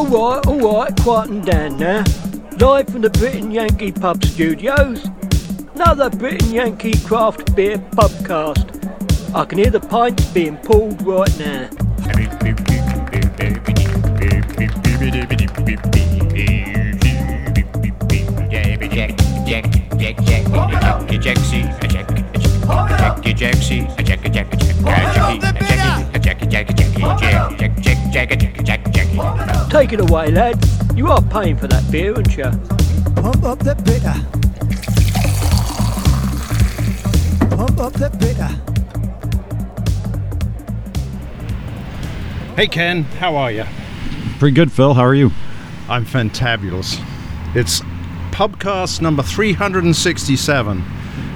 Alright, alright, quieten down now. Live from the Brit and Yankee Pub Studios. Another Brit and Yankee Craft Beer Pubcast. I can hear the pints being pulled right now. Take it away, lad. You are paying for that beer, aren't you? Pump up the bitter. Pump up the bitter. Hey Ken, how are you? Pretty good, Phil. How are you? I'm fantabulous. It's pubcast number 367.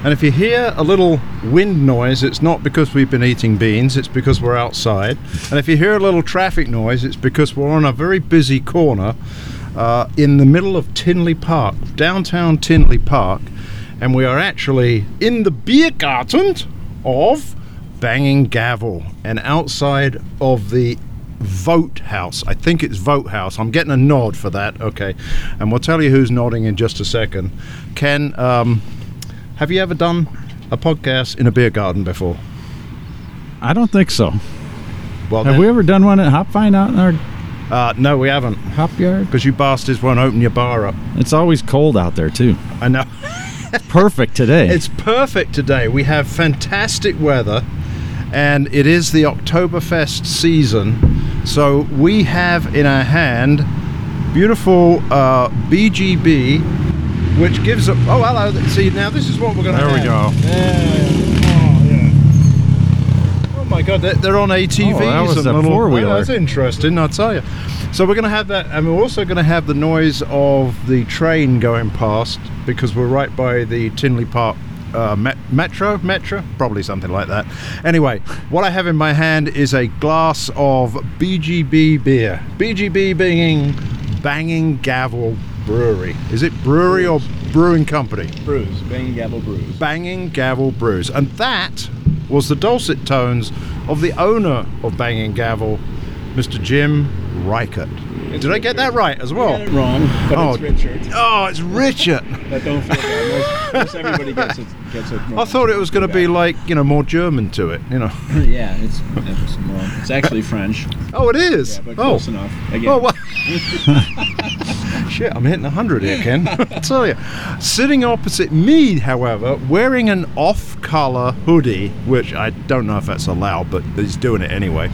And if you hear a little wind noise, it's not because we've been eating beans, it's because we're outside. And if you hear a little traffic noise, it's because we're on a very busy corner uh, in the middle of Tinley Park, downtown Tinley Park. And we are actually in the beer garden of Banging Gavel and outside of the Vogt House. I think it's Vogt House. I'm getting a nod for that. Okay. And we'll tell you who's nodding in just a second. Ken, um, have you ever done a podcast in a beer garden before? I don't think so. Well, Have we ever done one at Hop Find out in our Uh, no, we haven't. hop yard? Because you bastards won't open your bar up. It's always cold out there too. I know. Perfect today. It's perfect today. We have fantastic weather, and it is the Oktoberfest season. So we have in our hand beautiful uh, BGB, which gives a. Oh, hello. See, now this is what we're going to have. There we go. Oh my god, they're, on ATVs. Oh, that was and a four-wheeler. Oh, That's interesting, I'll tell you. So we're going to have that, and we're also going to have the noise of the train going past because we're right by the Tinley Park uh, met- metro, metro, probably something like that. Anyway, what I have in my hand is a glass of BGB beer. BGB being Banging Gavel Brewery. Is it brewery or brewing company? Brews, Banging Gavel Brews. Banging Gavel Brews. And that was the dulcet tones of the owner of Banging Gavel, Mr. Jim Reichert. Did I get that right as well? Got it wrong, but Oh. it's Richert. Oh, it's Richert. But don't feel bad. Most, most everybody gets it gets it. I thought it was going to be like, you know, more German to it, you know. yeah, it's it's, well, it's actually French. Oh, it is. Yeah, but oh. close enough. Again, Oh, well. Shit, I'm hitting 100 here, Ken. I tell you. Sitting opposite me, however, wearing an off color hoodie, which I don't know if that's allowed, but he's doing it anyway,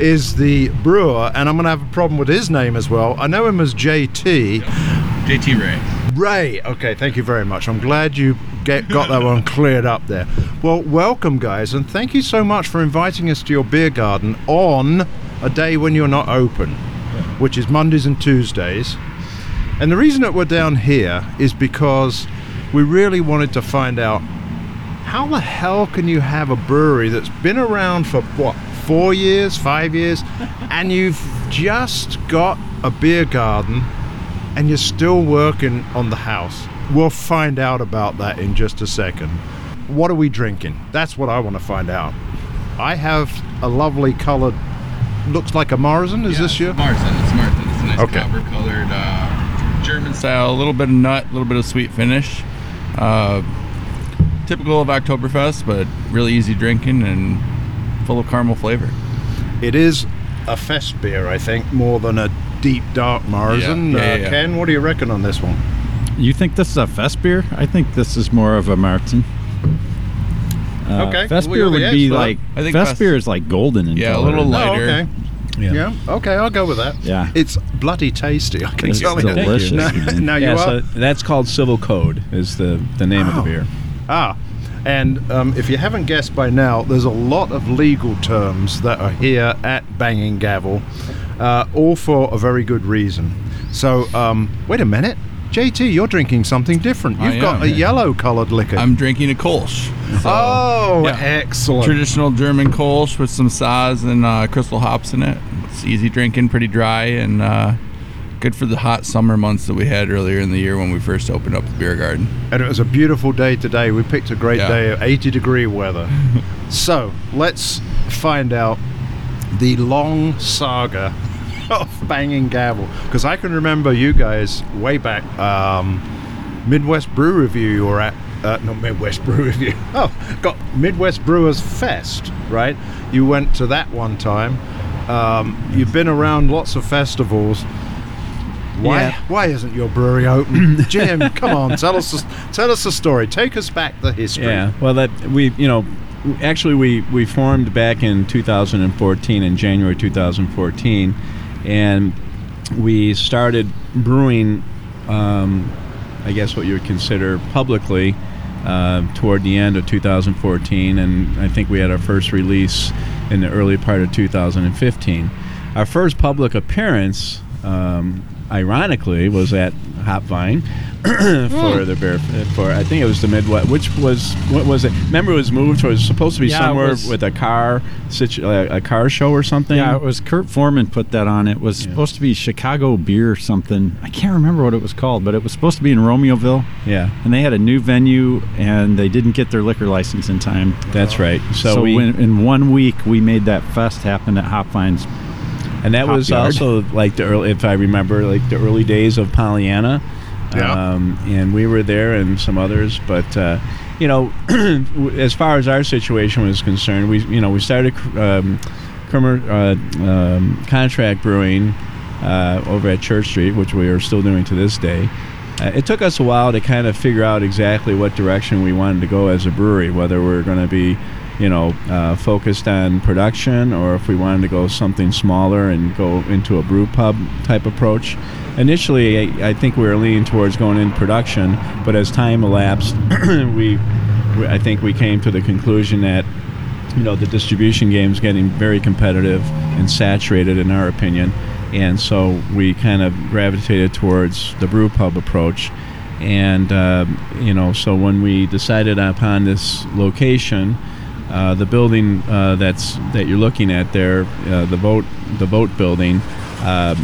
is the brewer, and I'm going to have a problem with his name as well. I know him as JT. JT Rea. Rea. Okay, thank you very much. I'm glad you get, got that one cleared up there. Well, welcome, guys, and thank you so much for inviting us to your beer garden on a day when you're not open, which is Mondays and Tuesdays. And the reason that we're down here is because we really wanted to find out how the hell can you have a brewery that's been around for what, four years, five years, and you've just got a beer garden and you're still working on the house. We'll find out about that in just a second. What are we drinking? That's what I want to find out. I have a lovely colored, looks like a Märzen. Is this your? Märzen? It's Märzen. It's a nice Okay. copper colored uh, German style. A little bit of nut, a little bit of sweet finish. Uh, typical of Oktoberfest, but really easy drinking and full of caramel flavor. It is a fest beer, I think, more than a deep dark Märzen. Yeah, yeah, uh, yeah. Ken, what do you reckon on this one? you think this is a fest beer? I think this is more of a Märzen. Uh, Okay, Fest beer you're would be expert. like I think fest fest- beer is like golden in Yeah, a color. little Oh, lighter. okay. Yeah. yeah. Okay, I'll go with that. Yeah. It's bloody tasty. I can It's tell you. delicious, Now, man. you yeah, are. so that's called Civil Code. Is the the name of the Oh. beer. Ah, and um, if you haven't guessed by now, there's a lot of legal terms that are here at Banging Gavel, uh, all for a very good reason. So, um, wait a minute. JT, you're drinking something different. You've got am. a yellow colored liquor. I'm drinking a Kolsch. So, oh, yeah. excellent. Traditional German Kolsch with some Saaz and uh, crystal hops in it. It's easy drinking, pretty dry, and uh, good for the hot summer months that we had earlier in the year when we first opened up the beer garden. And it was a beautiful day today. We picked a great Yeah. day 80 degree weather. so let's find out the long saga of banging gavel because I can remember you guys way back um, Midwest Brew Review you were at. Uh, not Midwest Brew Review. Oh, got Midwest Brewers Fest, right? You went to that one time. Um, you've been around lots of festivals. Why? Yeah. Why isn't your brewery open, Jim? Come on, tell us. The, tell us the story. Take us back the history. Yeah, well, that we, you know, actually we we formed back in 2014 in January 2014, and we started brewing. Um, I guess what you would consider publicly uh, toward the end of 2014, and I think we had our first release in the early part of 2015. Our first public appearance, um, ironically, was at Hopvine for the bear for I think it was the Midwest, which was what was it? Remember, it was moved. It was supposed to be Yeah, somewhere was- with a car, situ- uh, a car show or something. Yeah, it was Kurt Foreman put that on. It was Yeah. supposed to be Chicago beer or something. I can't remember what it was called, but it was supposed to be in Romeoville, yeah, and they had a new venue, and they didn't get their liquor license in time. that's right. So, So, we when, in one week, we made that fest happen at Hopvines. and that was Yard. also like the early, if I remember, like the early days of Pollyanna. Yeah. Um, and we were there and some others, but uh, you know, as far as our situation was concerned, we you know we started um, uh, um, contract brewing uh, over at Church Street, which we are still doing to this day. Uh, it took us a while to kind of figure out exactly what direction we wanted to go as a brewery, whether we are going to be, you know, uh, focused on production or if we wanted to go something smaller and go into a brew pub type approach. Initially, I, I think we were leaning towards going in production, but as time elapsed, we, we, I think we came to the conclusion that you know the distribution game is getting very competitive and saturated in our opinion. And so we kind of gravitated towards the brew pub approach. And uh, you know so when we decided upon this location uh, the building uh, that's that you're looking at there uh, the boat, the Vogt building uh,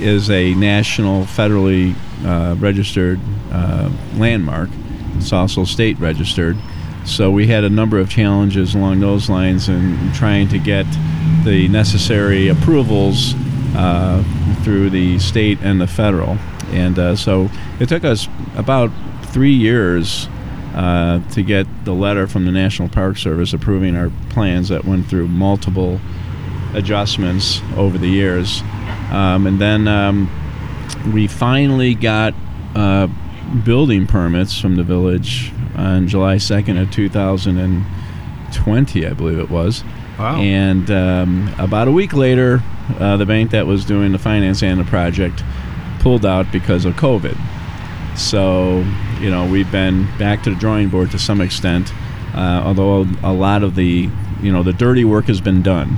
is a national federally uh, registered uh, landmark it's also state registered so we had a number of challenges along those lines in trying to get the necessary approvals uh, through the state and the federal. And uh, so it took us about three years uh, to get the letter from the National Park Service approving our plans that went through multiple adjustments over the years. Um, and then um, we finally got uh, building permits from the village on July 2nd of 2020, I believe it was. Wow. And um, about a week later, uh, the bank that was doing the finance and the project pulled out because of COVID. So, you know, we've been back to the drawing board to some extent, uh, although a lot of the, you know, the dirty work has been done.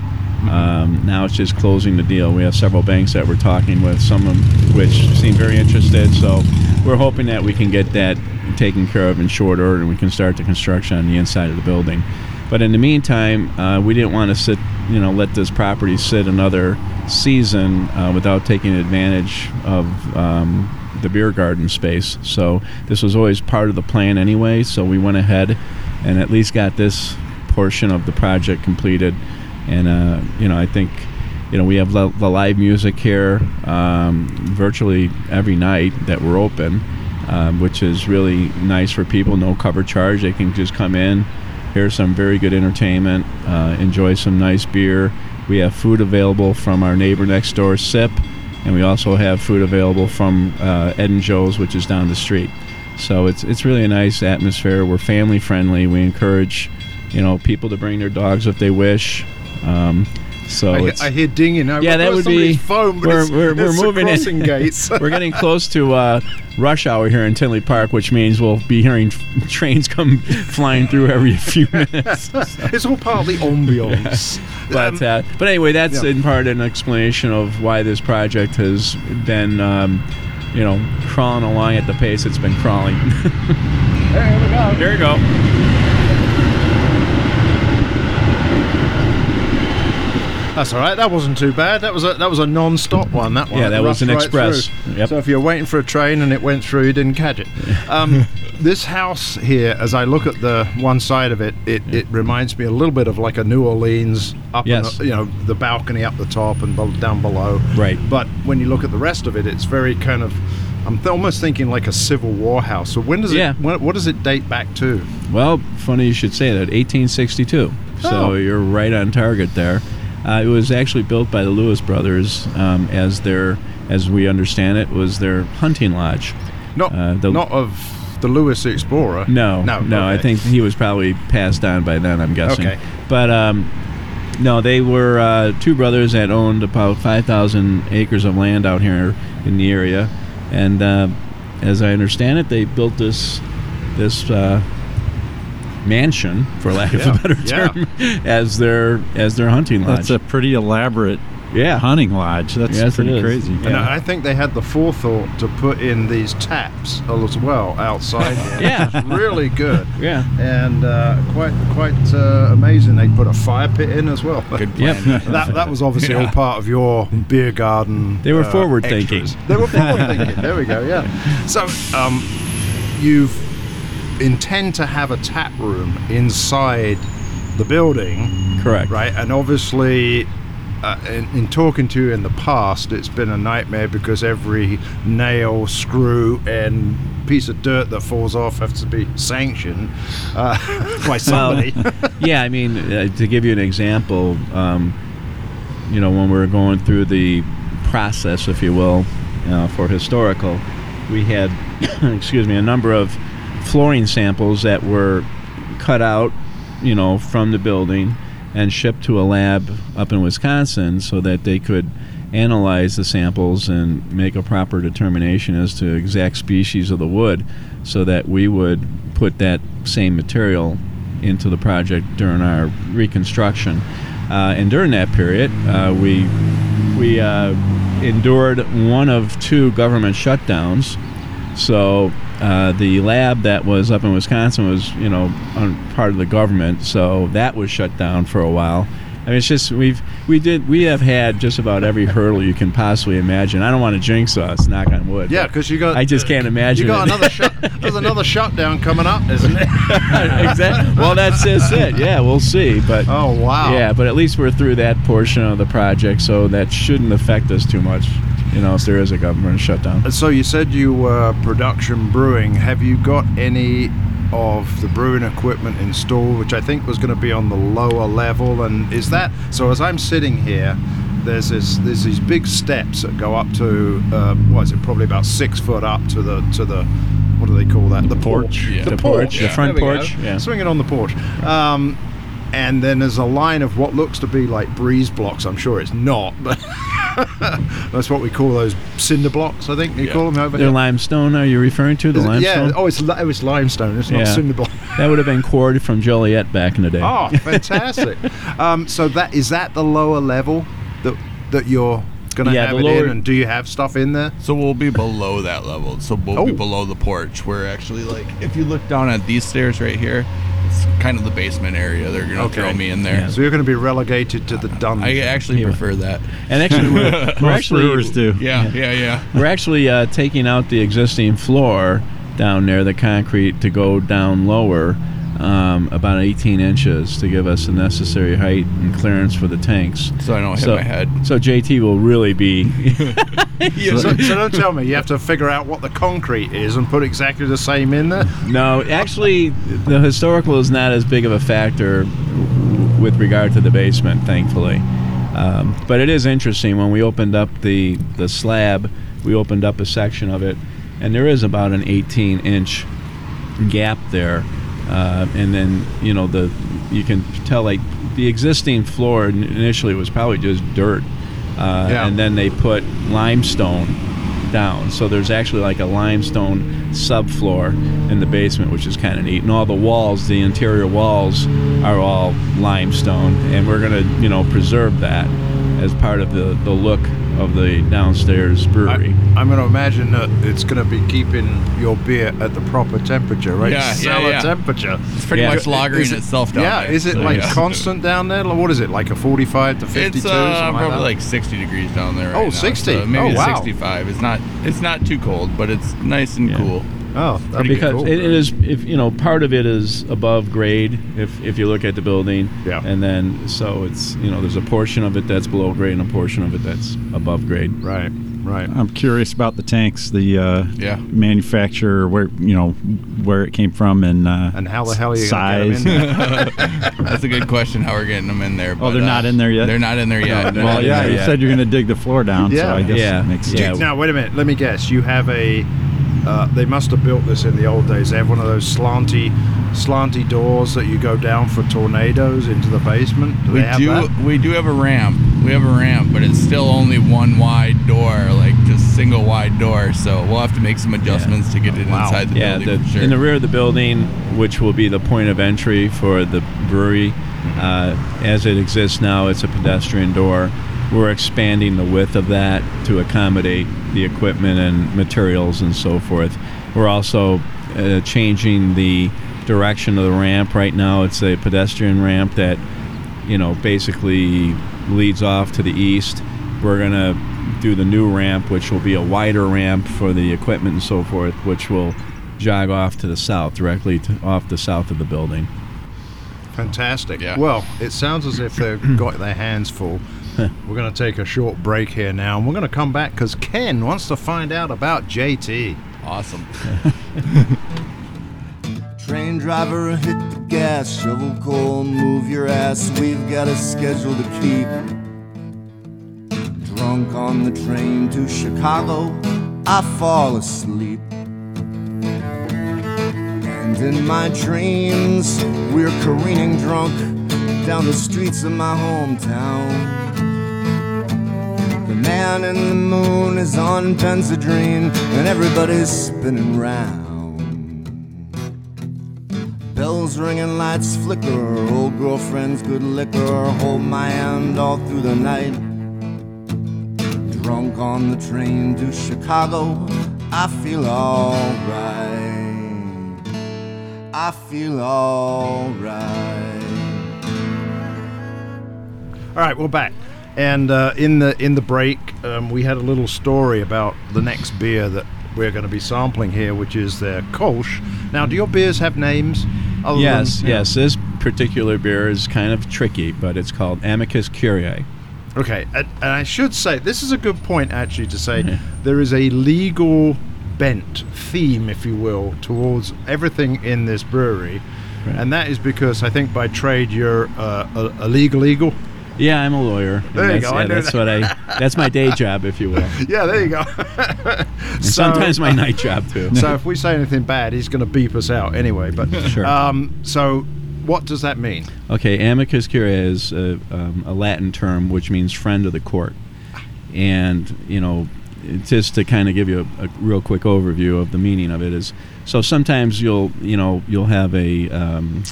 Um, now it's just closing the deal. We have several banks that we're talking with, some of which seem very interested. So we're hoping that we can get that taken care of in short order and we can start the construction on the inside of the building. But in the meantime, uh, we didn't want to sit, you know, let this property sit another season uh, without taking advantage of um, the beer garden space. So this was always part of the plan anyway. So we went ahead and at least got this portion of the project completed. And uh, you know, I think you know we have the, live music here um, virtually every night that we're open, um, which is really nice for people. No cover charge; they can just come in, hear some very good entertainment, uh, enjoy some nice beer. We have food available from our neighbor next door, Sip, and we also have food available from uh, Ed and Joe's, which is down the street. So it's it's really a nice atmosphere. We're family friendly. We encourage, you know, people to bring their dogs if they wish. Um, so I, it's, I hear dinging. I Yeah, that would somebody's be- Phone, but we're- it's- we're- we're it's the moving in. gates. we're getting close to uh, rush hour here in Tinley Park, which means we'll be hearing f- trains come flying through every few minutes. it's all part of the ambiance. But Um, uh, but anyway, that's yeah. in part an explanation of why this project has been, um, you know, crawling along at the pace it's been crawling. there we go. There you go. That's all right. That wasn't too bad. That was a that was a non-stop one. That one. Yeah, that was an right express. Yep. So if you're waiting for a train and it went through, you didn't catch it. Um, this house here, as I look at the one side of it, it, it reminds me a little bit of like a New Orleans up, in Yes. the- you know, the balcony up the top and down below. Right. But when you look at the rest of it, it's very kind of. I'm th- almost thinking like a Civil War house. So when does Yeah. it? When, what does it date back to? Well, funny you should say that. 1862. So Oh. you're right on target there. Uh, it was actually built by the Lewis brothers um, as their, as we understand it, was their hunting lodge. Not Uh, the- not of the Lewis Explorer. No, no, no. I think he was probably passed on by then. I'm guessing. Okay. But um, no, they were uh, two brothers that owned about 5,000 acres of land out here in the area, and uh, as I understand it, they built this this uh, mansion, for lack of Yeah, a better yeah. term, as their as their hunting lodge. That's a pretty elaborate yeah. hunting lodge. That's Yes, pretty is. crazy. And I think they had the forethought to put in these taps as well outside. Yeah. really good. Yeah. and uh, quite quite uh, amazing. They put a fire pit in as well. Good Yep. plan. that that was obviously all part of your beer garden. They were uh, forward extras. thinking. They were forward thinking. There we go. Yeah. So um, you've intend to have a tap room inside the building, Correct. right? And obviously. Uh, in, in talking to you in the past, it's been a nightmare because every nail, screw, and piece of dirt that falls off has to be sanctioned uh, by somebody. yeah, I mean, uh, to give you an example, um, you know, when we were going through the process, if you will, uh, for historical, we had, excuse me, a number of flooring samples that were cut out, you know, from the building and shipped to a lab up in Wisconsin so that they could analyze the samples and make a proper determination as to exact species of the wood so that we would put that same material into the project during our reconstruction. Uh, and during that period, uh, we we uh, endured one of two government shutdowns. So uh, the lab that was up in Wisconsin was, you know, on part of the government. So that was shut down for a while. I mean, it's just we've we did we have had just about every hurdle you can possibly imagine. I don't want to jinx us, knock on wood. Yeah, because you got. I just can't imagine. You got it. another shut. There's another shutdown coming up, isn't it? exactly. Well, that's just it. Yeah, we'll see. But Oh wow. yeah, but at least we're through that portion of the project, so that shouldn't affect us too much. You know, if there is a government shutdown. So you said you were production brewing. Have you got any of the brewing equipment installed, which I think was going to be on the lower level? And is that so? As I'm sitting here, there's this there's these big steps that go up to um, what is it? Probably about six foot up to the to the what do they call that? The porch. Yeah. The, The porch. porch, the front we go. porch. Yeah. Swinging on the porch. Um, and then there's a line of what looks to be like breeze blocks. I'm sure it's not, but that's what we call those cinder blocks. I think you Yeah. call them over They're here. limestone. Are you referring to the it- limestone? Yeah. Oh, it's li- it was limestone. It's not Yeah. cinder block. That would have been quarried from Joliet back in the day. Oh, fantastic. um, so that is that the lower level that that you're going to Yeah, have the it in, lower- and do you have stuff in there? So we'll be below that level. So we'll be Oh. below the porch. We're actually like, if you look down at these stairs right here, it's kind of the basement area. They're gonna Okay. throw me in there. So you're going to be relegated to the dungeon. I actually Yeah. prefer that. And actually, we're, we're actually brewers do. Yeah, yeah, yeah. we're actually uh, taking out the existing floor down there, the concrete, to go down lower, um, about 18 inches, to give us the necessary height and clearance for the tanks. So I don't hit So, my head. so JT will really be. so, so don't tell me you have to figure out what the concrete is and put exactly the same in there. no, actually, the historical is not as big of a factor with regard to the basement, thankfully. Um, but it is interesting when we opened up the the slab, we opened up a section of it, and there is about an 18 inch gap there, uh, and then you know the you can tell like the existing floor in- initially was probably just dirt, uh, Yeah. and then they put limestone down. So there's actually like a limestone subfloor in the basement, which is kind of neat. And all the walls, the interior walls, are all limestone, and we're gonna you know preserve that as part of the the look of the downstairs brewery. I, am going to imagine that it's going to be keeping your beer at the proper temperature, right? Yeah, yeah, Cellar yeah. temperature. It's pretty Yeah. much lagering Is it- itself down yeah, there. is it So, like yeah. constant down there? Like, What is it, like a 45 to 52? It's uh, something probably that? like 60 degrees down there. Right Oh, now. 60. So maybe Oh, it's wow. 65. It's not. It's not too cold, but it's nice and Yeah. cool. Oh, that'd be because cool. it, it is if you know part of it is above grade if if you look at the building Yeah. and then so it's you know there's a portion of it that's below grade and a portion of it that's above grade Right, right. I'm curious about the tanks, the uh, Yeah. manufacturer, where you know where it came from, and uh, And how the hell are you going size. get them in? That's a good question. How we're getting them in there? Oh, they're uh, not in there yet? They're not in there yet. they're well, yeah, you there said you're going to dig the floor down, Yeah. so I guess Yeah. it makes sense. Yeah. Now, wait a minute. Let me guess. You have a. Uh, they must have built this in the old days. They have one of those slanty, slanty doors that you go down for tornadoes into the basement. Do we they have do. that? We do have a ramp. We have a ramp, but it's still only one wide door, like just single wide door. So we'll have to make some adjustments to get it Wow. inside the yeah building the, for sure. in the rear of the building which will be the point of entry for the brewery uh, as it exists now it's a pedestrian door we're expanding the width of that to accommodate the equipment and materials and so forth we're also uh, changing the direction of the ramp right now it's a pedestrian ramp that you know basically leads off to the east we're going to do the new ramp which will be a wider ramp for the equipment and so forth which will jog off to the south directly to, off the south of the building Fantastic. Yeah. Well, it sounds as if they've got their hands full. We're going to take a short break here now, and we're going to come back because Ken wants to find out about JT. awesome. Train driver, hit the gas, shovel coal, move your ass. We've got a schedule to keep. Drunk on the train to Chicago, I fall asleep. And in my dreams, we're careening drunk down the streets of my hometown. The man in the moon is on Benzedrine, and everybody's spinning round. Bells ringing, lights flicker, old girlfriend's good liquor. Hold my hand all through the night. Drunk on the train to Chicago, I feel alright. I feel alright. All right, we're back, and uh, in the in the break, um, we had a little story about the next beer that we're going to be sampling here, which is their Kolsch. Now, do your beers have names? other than- yes yes this particular beer is kind of tricky but it's called amicus curiae Okay, and, and I should say this is a good point actually to say there is a legal bent theme, if you will, towards everything in this brewery, Right. and that is because I think by trade you're uh, a, a legal eagle. Yeah i'm a lawyer There you that's, go, yeah, that's that. what i that's my day job if you will Yeah, there you go. and sometimes my night job too so if we say anything bad, he's going to beep us out anyway. But Sure. um, so what does that mean? Okay, amicus curiae is a, um, a Latin term which means friend of the court. And, you know, just to kind of give you a, a real quick overview of the meaning of it is so sometimes you'll, you know, you'll have a um,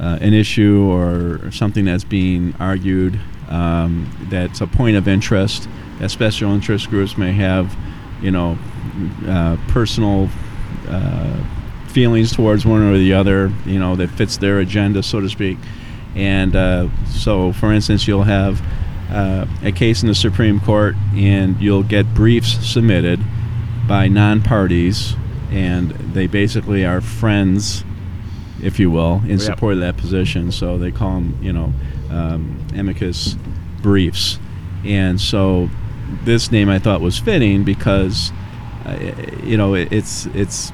uh, an issue or something that's being argued um, that's a point of interest that special interest groups may have, you know, uh, personal uh, feelings towards one or the other, you know, that fits their agenda, so to speak. And uh, so, for instance, you'll have uh, a case in the Supreme Court, and you'll get briefs submitted by non parties, and they basically are friends, if you will, in Yep. support of that position. So they call them, you know, um, amicus briefs. And so this name I thought was fitting because, uh, you know, it, it's it's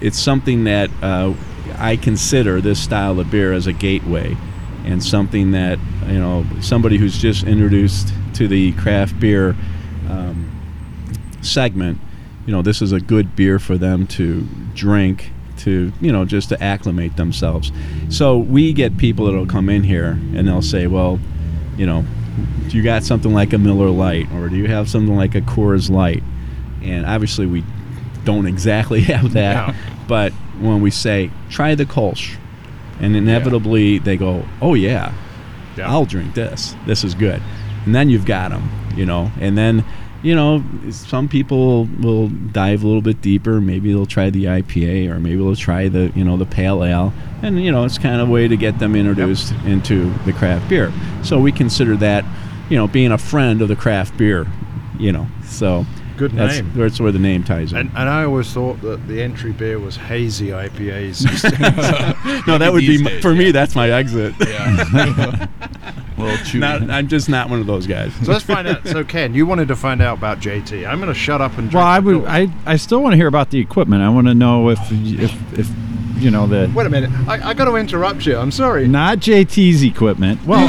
it's something that uh, I consider this style of beer as a gateway, and something that you know somebody who's just introduced to the craft beer um, segment, you know, this is a good beer for them to drink to you know just to acclimate themselves. So we get people that'll come in here and they'll say, well, you know, do you got something like a Miller Lite or do you have something like a Coors Light? And obviously we don't exactly have that, No. but when we say try the Kolsch, and inevitably they go, oh yeah, Yeah. I'll drink this. This is good. And then you've got them, you know. And then, you know, some people will dive a little bit deeper. Maybe they'll try the IPA or maybe they'll try the, you know, the pale ale. And, you know, it's kind of a way to get them introduced into the craft beer. So we consider that, you know, being a friend of the craft beer, you know. So good That's name. that's where the name ties in. And, and I always thought that the entry beer was hazy IPAs. no, that would be days, for me. That's my exit. Yeah. a little chewy. Not, I'm just not one of those guys. so let's find out. So Ken, you wanted to find out about JT. I'm going to shut up and drink. Well, I would. I, I still want to hear about the equipment. I want to know if if if you know the Wait a minute. I, I got to interrupt you. I'm sorry. not JT's equipment. Well,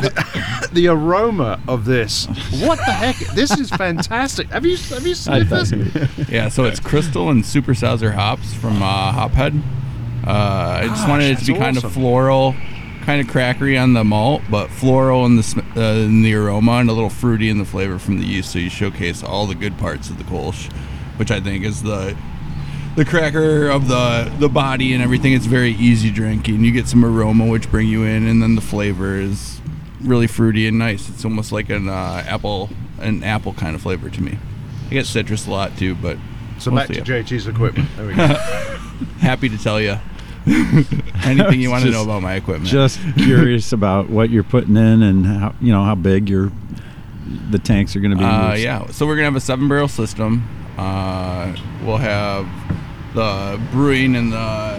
the, the- the aroma of this. What the heck? This is fantastic. Have you have you I sniffed this? Yeah, so it's Crystal and Supersizer hops from uh, Hophead. Uh, I just Gosh, wanted it to that's be kind awesome. of floral, kind of crackery on the malt, but floral in the uh, in the aroma and a little fruity in the flavor from the yeast. So you showcase all the good parts of the Kolsch, which I think is the the cracker of the the body and everything. It's very easy drinking. You get some aroma which bring you in, and then the flavor is really fruity and nice. It's almost like an uh, apple an apple kind of flavor to me. I get citrus a lot too, but So back to apple. JT's equipment. There we go. happy to tell you anything you want to know about my equipment. just curious about what you're putting in and how you know how big your the tanks are going to be. uh, yeah, so we're gonna have a seven barrel system. Uh, we'll have the brewing in the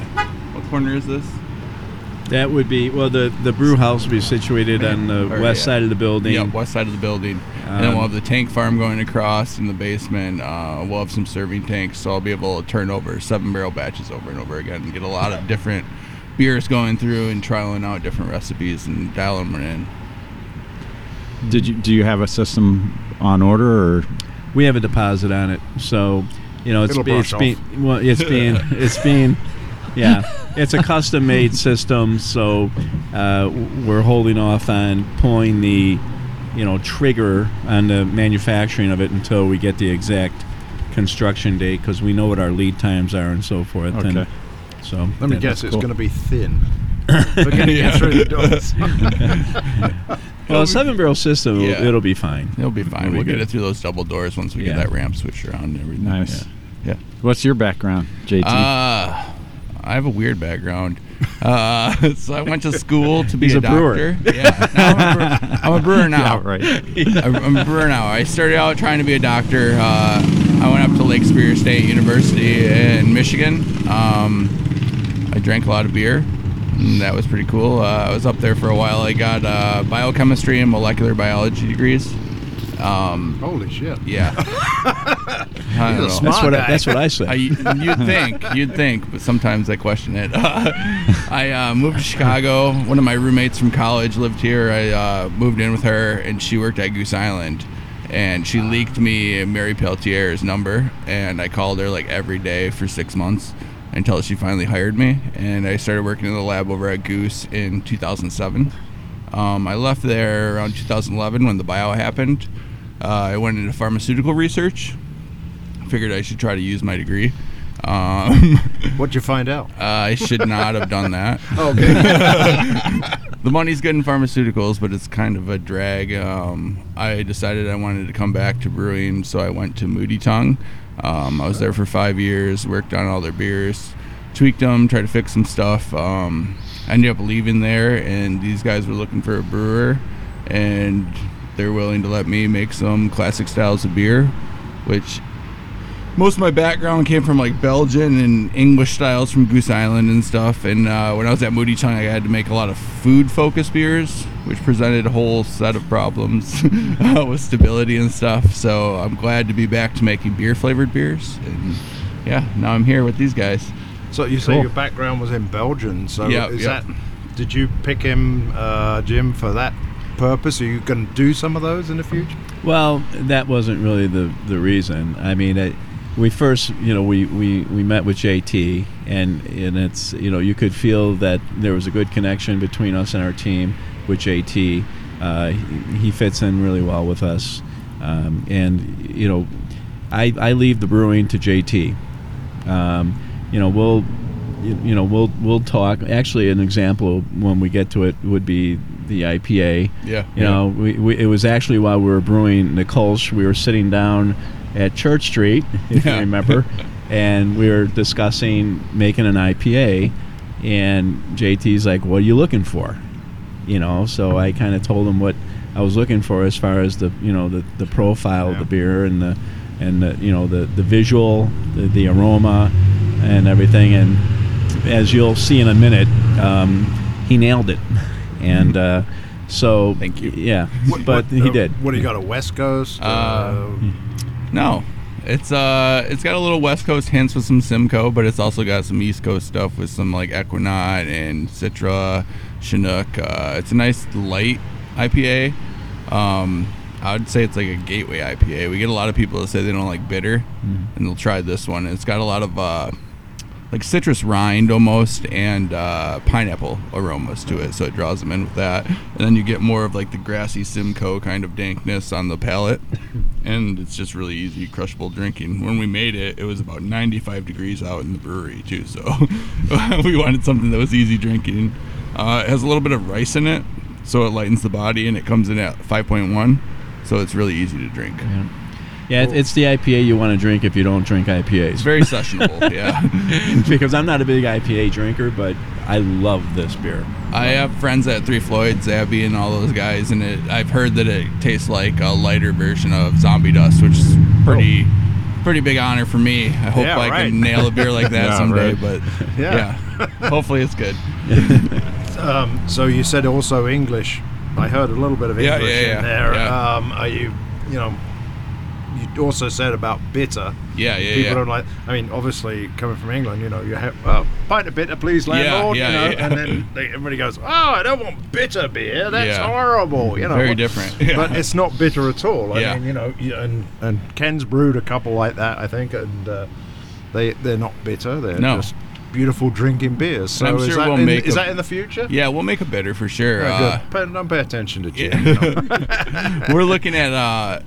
what corner is this? That would be well. The the brew house will be situated on the Or, west yeah. side of the building. Yeah, west side of the building. And then Um, we'll have the tank farm going across in the basement. Uh, we'll have some serving tanks, so I'll be able to turn over seven barrel batches over and over again and get a lot of different beers going through and trialing out different recipes and dialing them in. Did you do you have a system on order or We have a deposit on it, so you know it's, be, it's being well, it's being it's being yeah, it's a custom made system. So uh, we're holding off on pulling the you know trigger on the manufacturing of it until we get the exact construction date because we know what our lead times are and so forth. And Okay. so Let me that- guess, it's cool. going to be thin. We're going to get through the doors. Well, a seven barrel system, it'll- Yeah. it'll be fine. It'll be fine. It'll we'll get it through those double doors once we Yeah. get that ramp switched around and everything. nice? Yeah. What's your background, JT? Uh, I have a weird background. Uh, so I went to school to be He's a, a brewer. doctor. Yeah, I'm, a brewer. I'm a brewer now. yeah, right. I'm a brewer now. I started out trying to be a doctor. Uh, I went up to Lake Superior State University in Michigan. Um, I drank a lot of beer. And that was pretty cool. Uh, I was up there for a while. I got uh, biochemistry and molecular biology degrees. Um, Holy shit. yeah. I don't know. That's what I, that's what I say. I, you'd think, you'd think, but sometimes I question it. I uh, moved to Chicago. One of my roommates from college lived here. I uh, moved in with her, and she worked at Goose Island. And she leaked me Mary Pellettieri's number, and I called her like every day for six months until she finally hired me. And I started working in the lab over at Goose in 2007. Um, I left there around 2011 when the bio happened. Uh, I went into pharmaceutical research. Figured I should try to use my degree. Um, What'd you find out? I should not have done that. Okay. The money's good in pharmaceuticals, but it's kind of a drag. Um, I decided I wanted to come back to brewing, so I went to Moody Tongue. Um, I was there for five years, worked on all their beers, tweaked them, tried to fix some stuff. Um, I ended up leaving there, and these guys were looking for a brewer, and they're willing to let me make some classic styles of beer, which most of my background came from like Belgian and English styles from Goose Island and stuff. And uh, when I was at Moody Tongue, I had to make a lot of food focused beers, which presented a whole set of problems uh, with stability and stuff. So I'm glad to be back to making beer flavored beers. And yeah, now I'm here with these guys. so you say Cool. your background was in Belgium. So Yeah, is yeah. that? Did you pick him, uh, Jim, for that purpose? Are you going to do some of those in the future? Well, that wasn't really the the reason. I mean, we first, you know, we, we, we met with JT, and and it's you know you could feel that there was a good connection between us and our team with JT. Uh, he, he fits in really well with us, um, and you know, I I leave the brewing to JT. Um, you know, we'll you know we'll we'll talk. Actually, an example when we get to it would be the IPA. Yeah. You know, we, we, it was actually while we were brewing the Kolsch, we were sitting down at Church Street, if you remember, and we were discussing making an IPA. And JT's like, "What are you looking for?" You know, so I kind of told him what I was looking for as far as the you know the the profile of the beer and the and the, you know the the visual, the, the aroma, and everything. And as you'll see in a minute, um, he nailed it. And uh, so, Thank you. Yeah, What- but what, he uh, did. What do you got? A West Coast? Uh, No, it's uh, it's got a little West Coast hints with some Simcoe, but it's also got some East Coast stuff with some like Ekuanot and Citra, Chinook. Uh, it's a nice light IPA. Um, I would say it's like a gateway IPA. We get a lot of people that say they don't like bitter, and they'll try this one. It's got a lot of uh, like citrus rind almost and uh, pineapple aromas to it, so it draws them in with that. And then you get more of like the grassy Simcoe kind of dankness on the palate, and it's just really easy, crushable drinking. When we made it, it was about 95 degrees out in the brewery too, so we wanted something that was easy drinking. Uh, it has a little bit of rice in it, so it lightens the body, and it comes in at 5.1, so it's really easy to drink. Yeah, it- it's the IPA you want to drink if you don't drink It's IPAs. very sessionable, yeah. because I'm not a big IPA drinker, but I love this beer. I have friends at Three Floyds, Abby, and all those guys, and it, I've heard that it tastes like a lighter version of Zombie Dust, which is pretty, pretty big honor for me. I hope Yeah, I right. can nail a beer like that Yeah, someday. right. But Yeah. yeah. hopefully it's good. Um, so you said also English. I heard a little bit of English yeah, yeah, in there. yeah. Um, are you, you know, you also said about bitter. Yeah, yeah, People yeah. don't like. I mean, obviously, coming from England, you know, you have well, pint of bitter, please, landlord. yeah, you know, yeah. and then they, everybody goes, "Oh, I don't want bitter beer. That's Yeah. horrible." You know, Very different. Yeah. But it's not bitter at all. I Yeah. mean, you know, and and Ken's brewed a couple like that, I think, and uh, they they're not bitter. They're No. just beautiful drinking beers. So I'm is that we'll in, is a- that in the future? Yeah, we'll make a bitter for sure. Yeah, Uh, good. Pay, don't pay attention to Jim. Yeah. you know. we're looking at uh,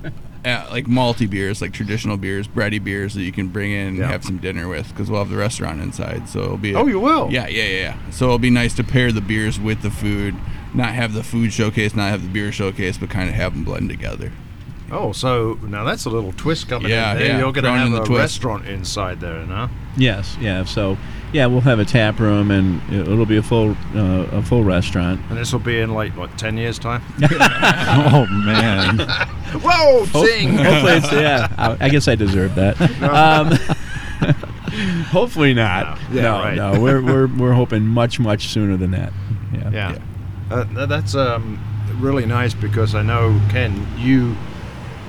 at like malty beers, like traditional beers, bready beers that you can bring in and Yeah. have some dinner with, because we'll have the restaurant inside. So it'll be. Oh, you will? Yeah, yeah, yeah, yeah. So it'll be nice to pair the beers with the food, not have the food showcase, not have the beer showcase, but kind of have them blend together. Oh, so now that's a little twist coming Yeah, in there. yeah. You're going to Throwing have the a twist. restaurant inside there, no? Yes, yeah. So, yeah, we'll have a tap room, and it'll be a full uh, a full restaurant. And this will be in like what ten years time? Oh man. Whoa, zing! Hopefully, it's yeah. I, I guess I deserve that. Um, hopefully not. No. Yeah, no, right. no. We're, we're we're hoping much much sooner than that. Yeah. Yeah, Uh, that's um, really nice because I know Ken, you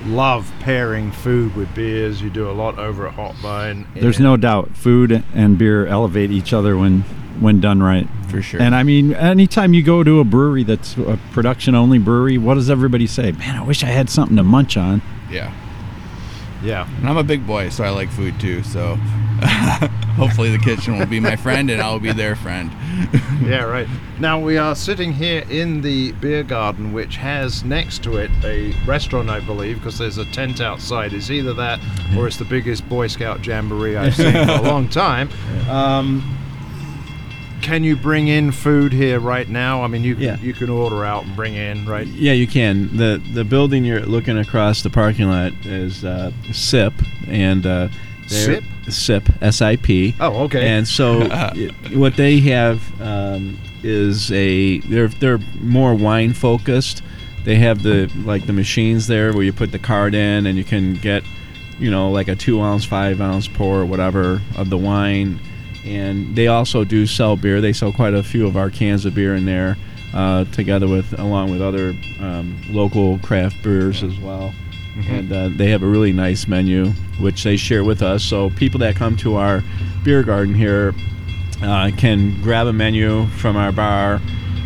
love pairing food with beers. You do a lot over at Hopvine. There's no doubt food and beer elevate each other when when done right. For sure. And I mean, anytime you go to a brewery that's a production only brewery, what does everybody say? Man, I wish I had something to munch on. yeah. Yeah, And I'm a big boy, so I like food too. So hopefully the kitchen will be my friend, and I'll be their friend. yeah, right. Now we are sitting here in the beer garden, which has next to it a restaurant, I believe, because there's a tent outside. It's either that or it's the biggest Boy Scout jamboree I've seen for a long time. Um, can you bring in food here right now? I mean, you Yeah. you can order out and bring in, right? Yeah, you can. the The building you're looking across the parking lot is uh, SIP, and uh, they're- SIP? SIP, S I P. Oh, okay. And so, what they have um, is a they're they're more wine focused. They have the like the machines there where you put the card in and you can get, you know, like a two ounce, five ounce pour, or whatever of the wine. And they also do sell beer. They sell quite a few of our cans of beer in there, uh, together with along with other um, local craft brewers as well and uh, they have a really nice menu which they share with us. So people that come to our beer garden here uh, can grab a menu from our bar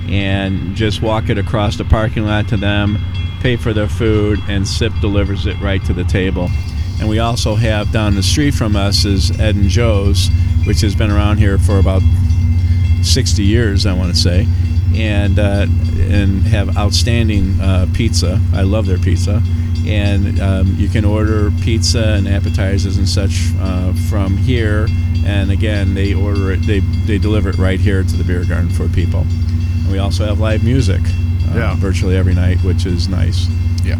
and just walk it across the parking lot to them pay for their food and sip delivers it right to the table. And we also have down the street from us is ed and joe's which has been around here for about 60 years, I want to say, and uh, and have outstanding uh, pizza. I love their pizza, and um, you can order pizza and appetizers and such uh, from here. And again, they order it, they they deliver it right here to the beer garden for people. And we also have live music, uh, Yeah. virtually every night, which is nice. Yeah.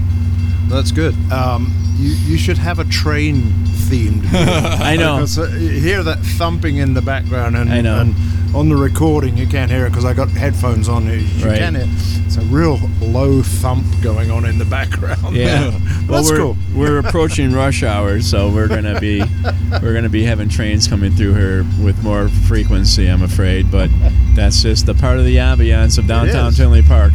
That's good. Um, you you should have a train themed. I know. Because, uh, hear that thumping in the background, and, I know. and on the recording you can't hear it because I got headphones on. You, you Right. can hear. It. It's a real low thump going on in the background. Yeah, well, That's we're, cool. We're approaching rush hour, so we're gonna be we're gonna be having trains coming through here with more frequency, I'm afraid. But that's just the part of the ambiance of downtown is. Tinley Park.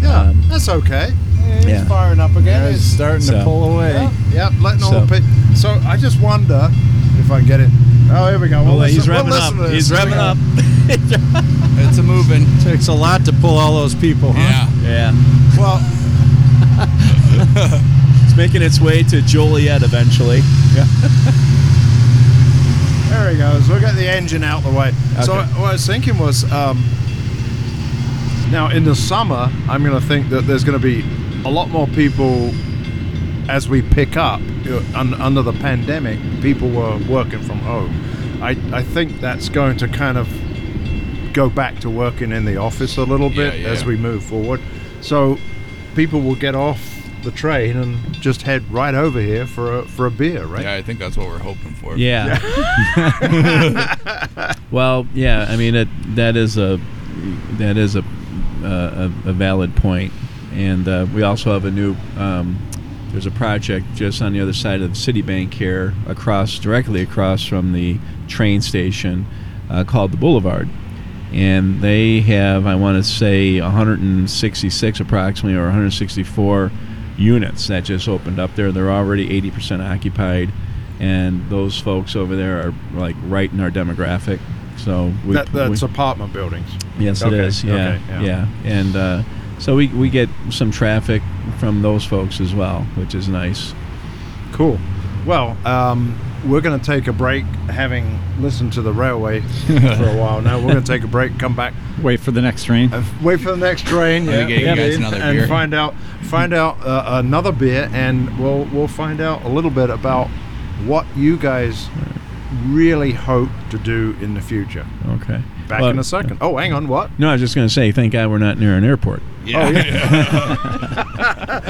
Yeah, Um, that's okay. It's yeah. firing up again. It's It's- starting So- to pull away. Yeah, yeah, letting all the pe- So I just wonder if I can get it. Oh, here we go. We'll Well, he's listen- we'll revving up. listen He's this. Here we revving up. It's a moving. Takes a lot to pull all those people, huh? Yeah. yeah, Well, it's making its way to Joliet eventually. Yeah. there he goes. We'll get the engine out the way. So what I was thinking was, um, now in the summer, I'm going to think that there's going to be a lot more people as we pick up uh, un- under the pandemic. People were working from home. I I think that's going to kind of go back to working in the office a little bit Yeah, yeah. as we move forward. So people will get off the train and just head right over here for a for a beer, right? Yeah, I think that's what we're hoping for. Yeah. well, yeah. I mean, it, that is a that is a a, a valid point, and uh, we also have a new. Um, there's a project just on the other side of the Citibank here, across directly across from the train station, uh, called the Boulevard, and they have I want to say 166 approximately or 164 units that just opened up there. They're already 80% occupied, and those folks over there are like right in our demographic. So we, That, that's we- apartment buildings. yes, okay, it is. Yeah, okay, yeah, yeah. and uh, so we we get some traffic from those folks as well, which is nice. Cool. Well, um, we're going to take a break, having listened to the railway for a while now. We're going to take a break, come back, Wait for the next train. and wait for the next train. Let me get you guys another and find out find out uh, another beer, and we'll we'll find out a little bit about what you guys really hope to do in the future. Okay. Back Well, in a second. Oh, hang on. What? No, I was just going to say, thank God we're not near an airport. Oh yeah.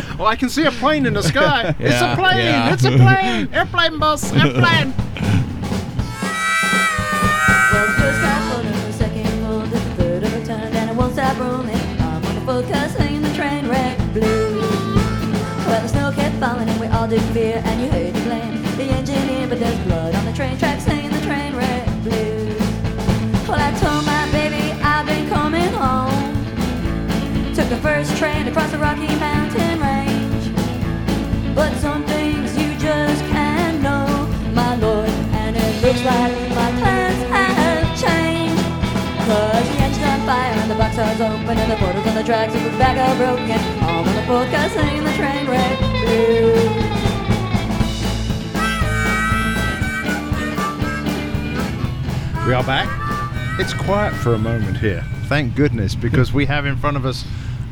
Well, I can see a plane in the sky. it's a plane. yeah. It's a plane. Airplane bus. Airplane. Well, the first got floated, the second rolled, the third overturned, and it won't stop rolling. I'm on the focus, singing the train wreck blues. Well, the snow kept falling, and we all did fear, and you heard you blame the engineer, but there's blood on the train tracks, open and the portals on the tracks of the back are broken. All on the podcast singing the train wreck blues. We are back. It's quiet for a moment here. Thank goodness, because we have in front of us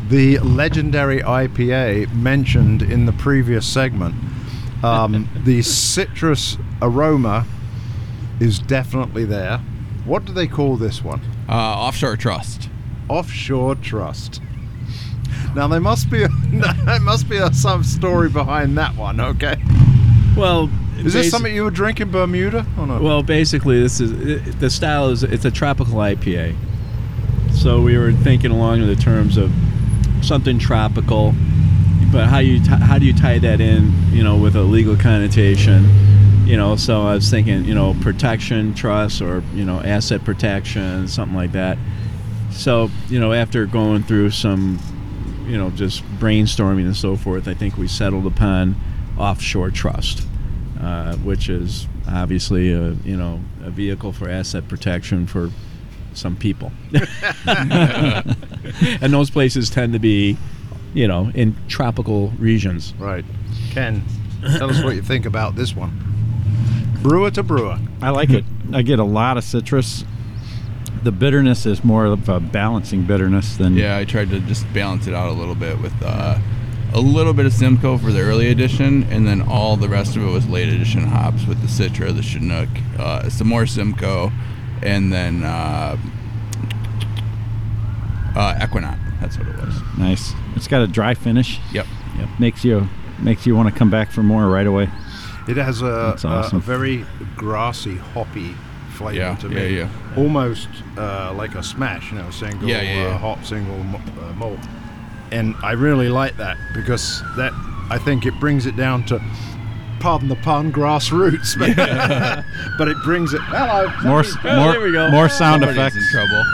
the legendary IPA mentioned in the previous segment. Um, the citrus aroma is definitely there. What do they call this one? Uh, offshore trust. Offshore Trust. Now there must be a, there must be a, some story behind that one. Okay, Well, is this something you were drinking Bermuda or not? Well, basically, this is it, the style is it's a tropical IPA. So we were thinking along the terms of something tropical, but how you ti how do you tie that in, you know, with a legal connotation? You know, so I was thinking, you know, protection, trust, or you know, asset protection, something like that. So you know, after going through some, you know, just brainstorming and so forth, I think we settled upon offshore trust uh, which is obviously a you know a vehicle for asset protection for some people, and those places tend to be, you know, in tropical regions. right, Ken, tell us what you think about this one. Brewer to brewer. I like it. I get a lot of citrus. The bitterness is more of a balancing bitterness than Yeah, I tried to just balance it out a little bit with uh, a little bit of Simcoe for the early edition, and then all the rest of it was late edition hops with the Citra, the Chinook, uh, some more Simcoe, and then uh, uh, Ekuanot. That's what it was. nice. It's got a dry finish. Yep. Yep. Makes you makes you want to come back for more right away. It has a, That's a- a, very grassy, hoppy flavor Yeah, to yeah, me. yeah. Almost uh, like a smash, you know, single Yeah, yeah, Uh, yeah. hop, single mo- uh, malt. and I really like that because that I think it brings it down to. Pardon the pun, grassroots, but, but it brings it. Hello, More, somebody- more, there we go. more sound Somebody's effects. in trouble.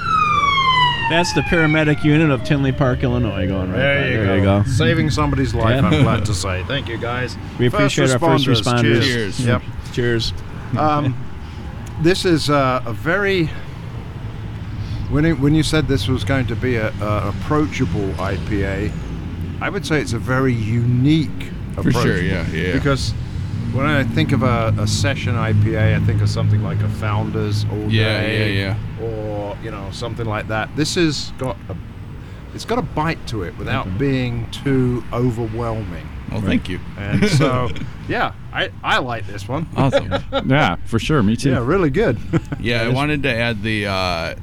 That's the paramedic unit of Tinley Park, Illinois, going right There, by. you, there go. you go. Saving somebody's life, Yeah. I'm glad to say. Thank you, guys. We appreciate our first responders. Cheers. Cheers. Yep. Cheers. Um, this is uh, a very. When, it, when you said this was going to be a, a approachable IPA, I would say it's a very unique approach. sure, yeah, yeah. Because when I think of a, a session IPA, I think of something like a Founders All Yeah, Day, yeah, or you know something like that. This has got a, it's got a bite to it without being too overwhelming. Well, thank you. And so, yeah, I, I like this one. Awesome. Yeah, for sure. Me too. Yeah, really good. Yeah, I wanted to add the uh,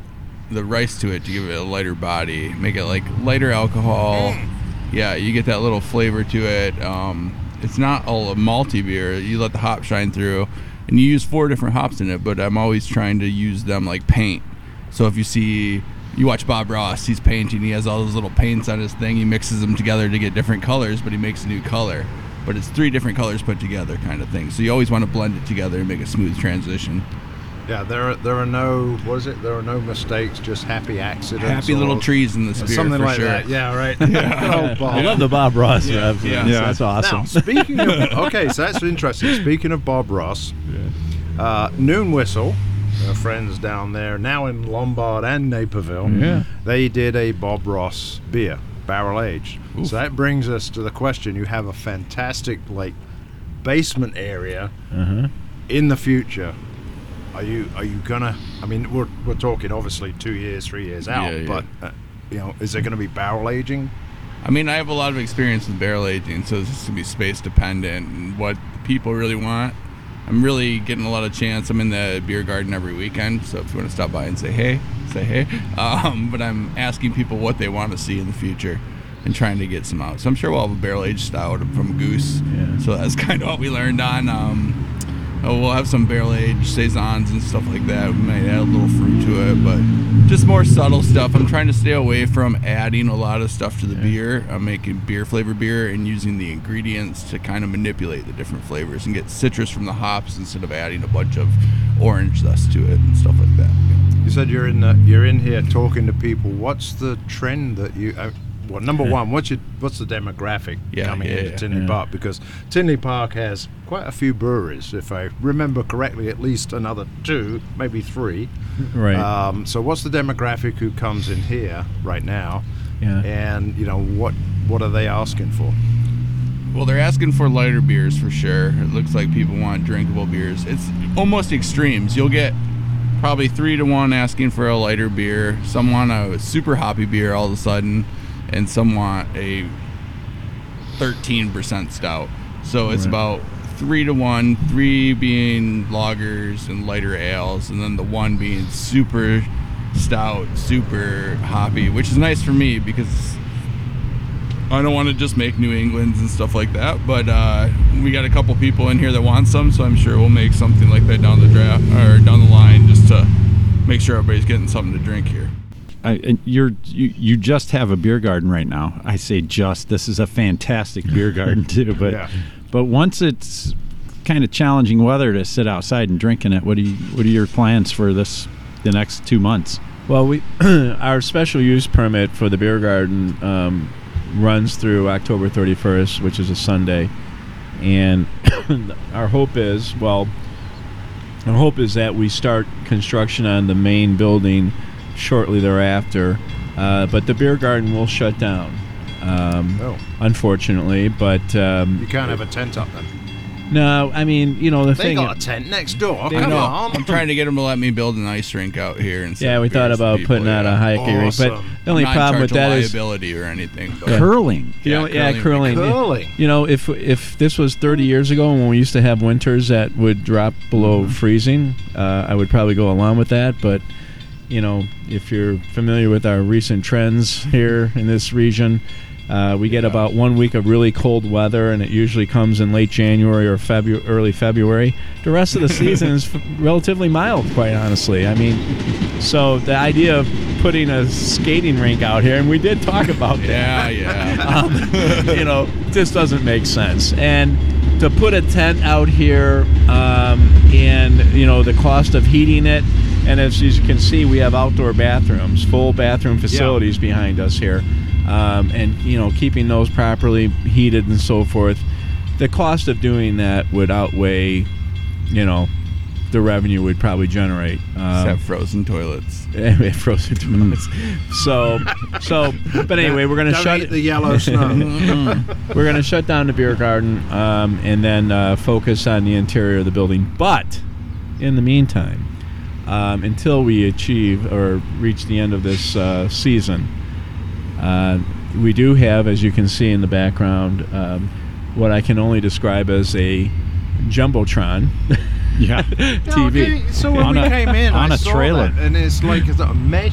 the rice to it to give it a lighter body, make it like lighter alcohol. Yeah, you get that little flavor to it. Um, it's not all a malty beer. You let the hop shine through, and you use four different hops in it. But I'm always trying to use them like paint. So if you see, you watch Bob Ross, he's painting. He has all those little paints on his thing. He mixes them together to get different colors, but he makes a new color. But it's three different colors put together, kind of thing. So you always want to blend it together and make a smooth transition. Yeah, there are there are no what is it? There are no mistakes, just happy accidents. Happy little trees in the or beer, something for like sure. that. Yeah, right. Good old Bob. I love the Bob Ross Yeah, rev. yeah. That's, Yeah. that's awesome. Now, speaking of okay, so that's interesting. Speaking of Bob Ross, uh, Noon Whistle, our friends down there, now in Lombard and Naperville, Yeah. they did a Bob Ross beer, barrel aged. So that brings us to the question: You have a fantastic like basement area Uh-huh. in the future. Are you are you gonna? I mean, we're we're talking obviously two years, three years out, Yeah, yeah. but uh, you know, is there going to be barrel aging? I mean, I have a lot of experience with barrel aging, so this is gonna be space dependent and what people really want. I'm really getting a lot of chance. I'm in the beer garden every weekend, so if you want to stop by and say hey, say hey. Um, but I'm asking people what they want to see in the future and trying to get some out. So I'm sure we'll have a barrel aged stout from Goose. Yeah. So that's kind of what we learned on. Um, oh, we'll have some barrel aged saisons and stuff like that. We might add a little fruit to it, but just more subtle stuff. I'm trying to stay away from adding a lot of stuff to the beer. I'm making beer flavored beer and using the ingredients to kind of manipulate the different flavors and get citrus from the hops instead of adding a bunch of orange zest to it and stuff like that. You said you're in the, you're in here talking to people. What's the trend that you? Uh, well, number one, what's your what's the demographic Yeah, coming yeah, into yeah. Tinley Yeah. Park? Because Tinley Park has quite a few breweries, if I remember correctly, at least another two, maybe three. Right. Um, so, what's the demographic who comes in here right now? Yeah. And you know what what are they asking for? Well, they're asking for lighter beers for sure. It looks like people want drinkable beers. It's almost extremes. You'll get probably three to one asking for a lighter beer. Some want a super hoppy beer all of a sudden, and some want a 13% stout. So it's Right. about three to one, three being lagers and lighter ales, and then the one being super stout, super hoppy, which is nice for me because I don't want to just make New Englands and stuff like that, but uh, we got a couple people in here that want some, so I'm sure we'll make something like that down the draft or down the line just to make sure everybody's getting something to drink here. I, and you're you, you just have a beer garden right now. I say just. This is a fantastic beer garden too. But Yeah. but once it's kind of challenging weather to sit outside and drinking it, what do you what are your plans for this the next two months? Well, we our special use permit for the beer garden um, runs through October 31st, which is a Sunday, and our hope is well, our hope is that we start construction on the main building shortly thereafter, uh, but the beer garden will shut down. Um, Oh. Unfortunately, but um, You can't have a tent up then. No, I mean, you know the thing. They thing. got a tent next door. They Come know. on. I'm trying to get them to let me build an ice rink out here. And yeah, we thought about people, putting out yeah. a hiking rink, but the only not problem with charge that of is liability or anything. But Curling. You know, yeah, curling. curling. Curling. You know, if if this was 30 years ago when we used to have winters that would drop below freezing, uh, I would probably go along with that. But you know, if you're familiar with our recent trends here in this region, uh, we get about one week of really cold weather, and it usually comes in late January or Febu- early February. The rest of the season is f- relatively mild, quite honestly. I mean, so the idea of putting a skating rink out here, and we did talk about that. Yeah, yeah. um, you know, this doesn't make sense. And to put a tent out here, um, and you know, the cost of heating it, and as you can see, we have outdoor bathrooms, full bathroom facilities behind us here, um, and you know, keeping those properly heated and so forth. The cost of doing that would outweigh, you know, the revenue would probably generate. Um, have frozen toilets. Frozen toilets. So, so, but anyway, we're gonna Don't shut the yellow snow. we're gonna shut down the beer garden um, and then uh, focus on the interior of the building. But in the meantime, um, until we achieve or reach the end of this uh, season, uh, we do have, as you can see in the background, um, what I can only describe as a jumbotron Yeah. TV. Okay, so when On we a- came in, on I a saw trailer. that, and it's like it's a mesh.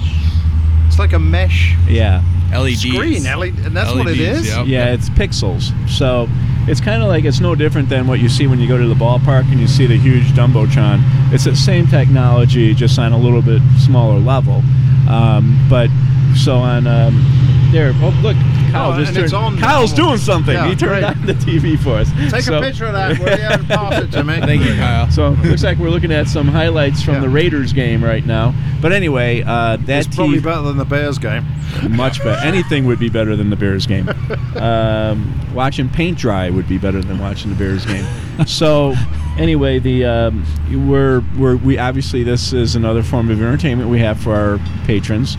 It's like a mesh Yeah. LEDs. screen, LED, and that's what it is? Yep. Yeah, it's pixels. So it's kind of like it's no different than what you see when you go to the ballpark and you see the huge jumbotron. It's the same technology, just on a little bit smaller level. Um, but so on um, there. Oh, look, Kyle Oh, just turned. it's on now. Kyle's doing something. Yeah, he turned great. on the TV for us. Take So- a picture of that, will you, and pass it to me. Thank you, Kyle. So looks like we're looking at some highlights from Yeah. the Raiders game right now. But anyway, uh, that It's probably TV better than the Bears game. much better. Anything would be better than the Bears game. Um, watching paint dry would be better than watching the Bears game. So, anyway, the um, we're we're we obviously this is another form of entertainment we have for our patrons,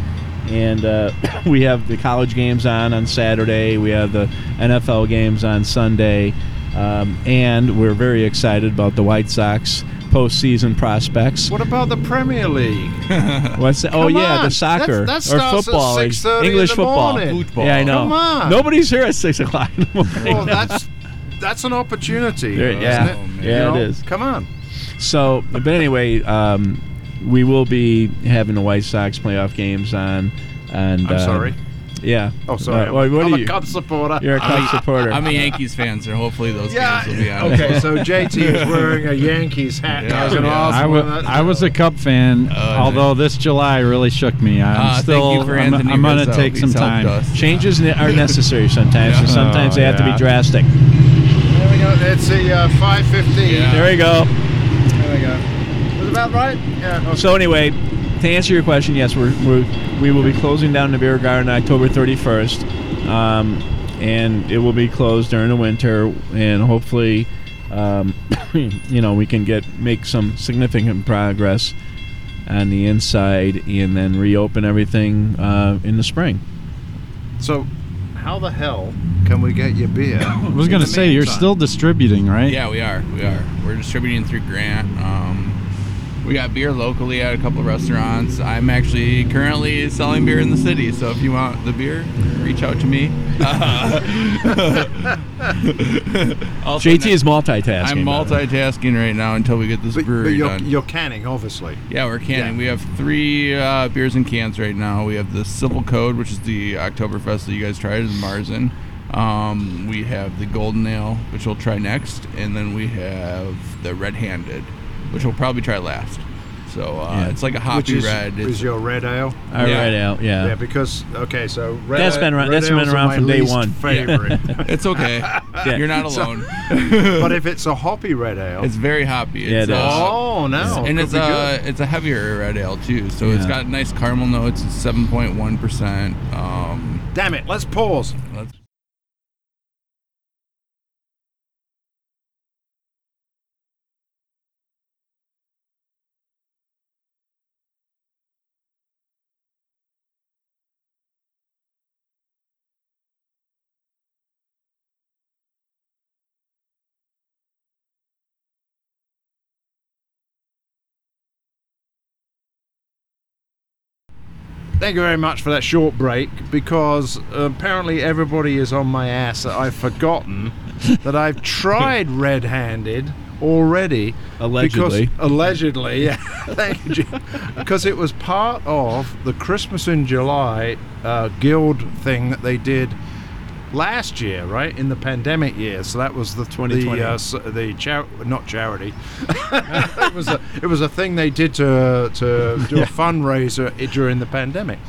and uh, we have the college games on on Saturday. We have the NFL games on Sunday, um, and we're very excited about the White Sox postseason prospects. What about the Premier League? What's that? Oh Come yeah, on. the soccer That- that or starts at football, 6:30 in English the football. Football. Yeah, I know. Come on. Nobody's here at six o'clock in the morning. Well, that's that's an opportunity, There- isn't yeah. it? Oh. Yeah, You know? it is. Come on. So, but anyway, um, we will be having the White Sox playoff games on. And I'm uh, sorry. Yeah. Oh, sorry. Uh, what, what I'm are a you? Cubs supporter. You're a Cubs supporter. I'm a Yankees fan, so hopefully those Yeah. games will be on. Okay, so JT is wearing a Yankees hat. Yeah. I was going to Yeah. ask I, him. I was a Cub fan, Oh, although this July really shook me. I'm Ah, thank still. you for I'm, Anthony I'm gonna take some time. us. Changes ne- are necessary sometimes, and sometimes Oh, they have to be drastic. There we go. It's the uh, 515. Yeah. There we go. There we go. Was about right? Yeah. okay. So anyway, to answer your question, yes, we're, we're we will be closing down the beer garden October 31st, um, and it will be closed during the winter, and hopefully, um, you know, we can get make some significant progress on the inside, and then reopen everything uh, in the spring. So, how the hell can we get your beer? I was gonna say you're still distributing, right? Yeah, we are. We are. We're distributing through Grant. Um, we got beer locally at a couple of restaurants. I'm actually currently selling beer in the city, so if you want the beer, reach out to me. Also, JT is multitasking. I'm by the way. multitasking right now until we get this But, but brewery you're, done. you're canning, obviously. Yeah, we're canning. Yeah. We have three uh, beers in cans right now. We have the Civil Code, which is the Oktoberfest that you guys tried, in Märzen. Um, we have the Golden Ale, which we'll try next, and then we have the Red Handed, which we'll probably try last. So uh, Yeah. it's like a Which hoppy is, red. is your red ale? All Yeah. right, Al. Yeah. Yeah, because okay, so red That's ale- been around- that's been around my from day least one. Favorite. it's okay. You're not So- alone. but if it's a hoppy red ale, it's very hoppy. Yeah, It's, it is. uh, oh no, and it's a good. it's a heavier red ale too, so it's got nice caramel notes. It's seven point one percent. Um, Damn it! Let's pause. let's Thank you very much for that short break because apparently everybody is on my ass that I've forgotten that I've tried red handed already. Allegedly. Because, allegedly, yeah. Thank you. Jim. Because it was part of the Christmas in July uh, guild thing that they did last year, right in the pandemic year. So that was the 2020. The, uh, the char- not charity. it was a it was a thing they did to to do a fundraiser during the pandemic.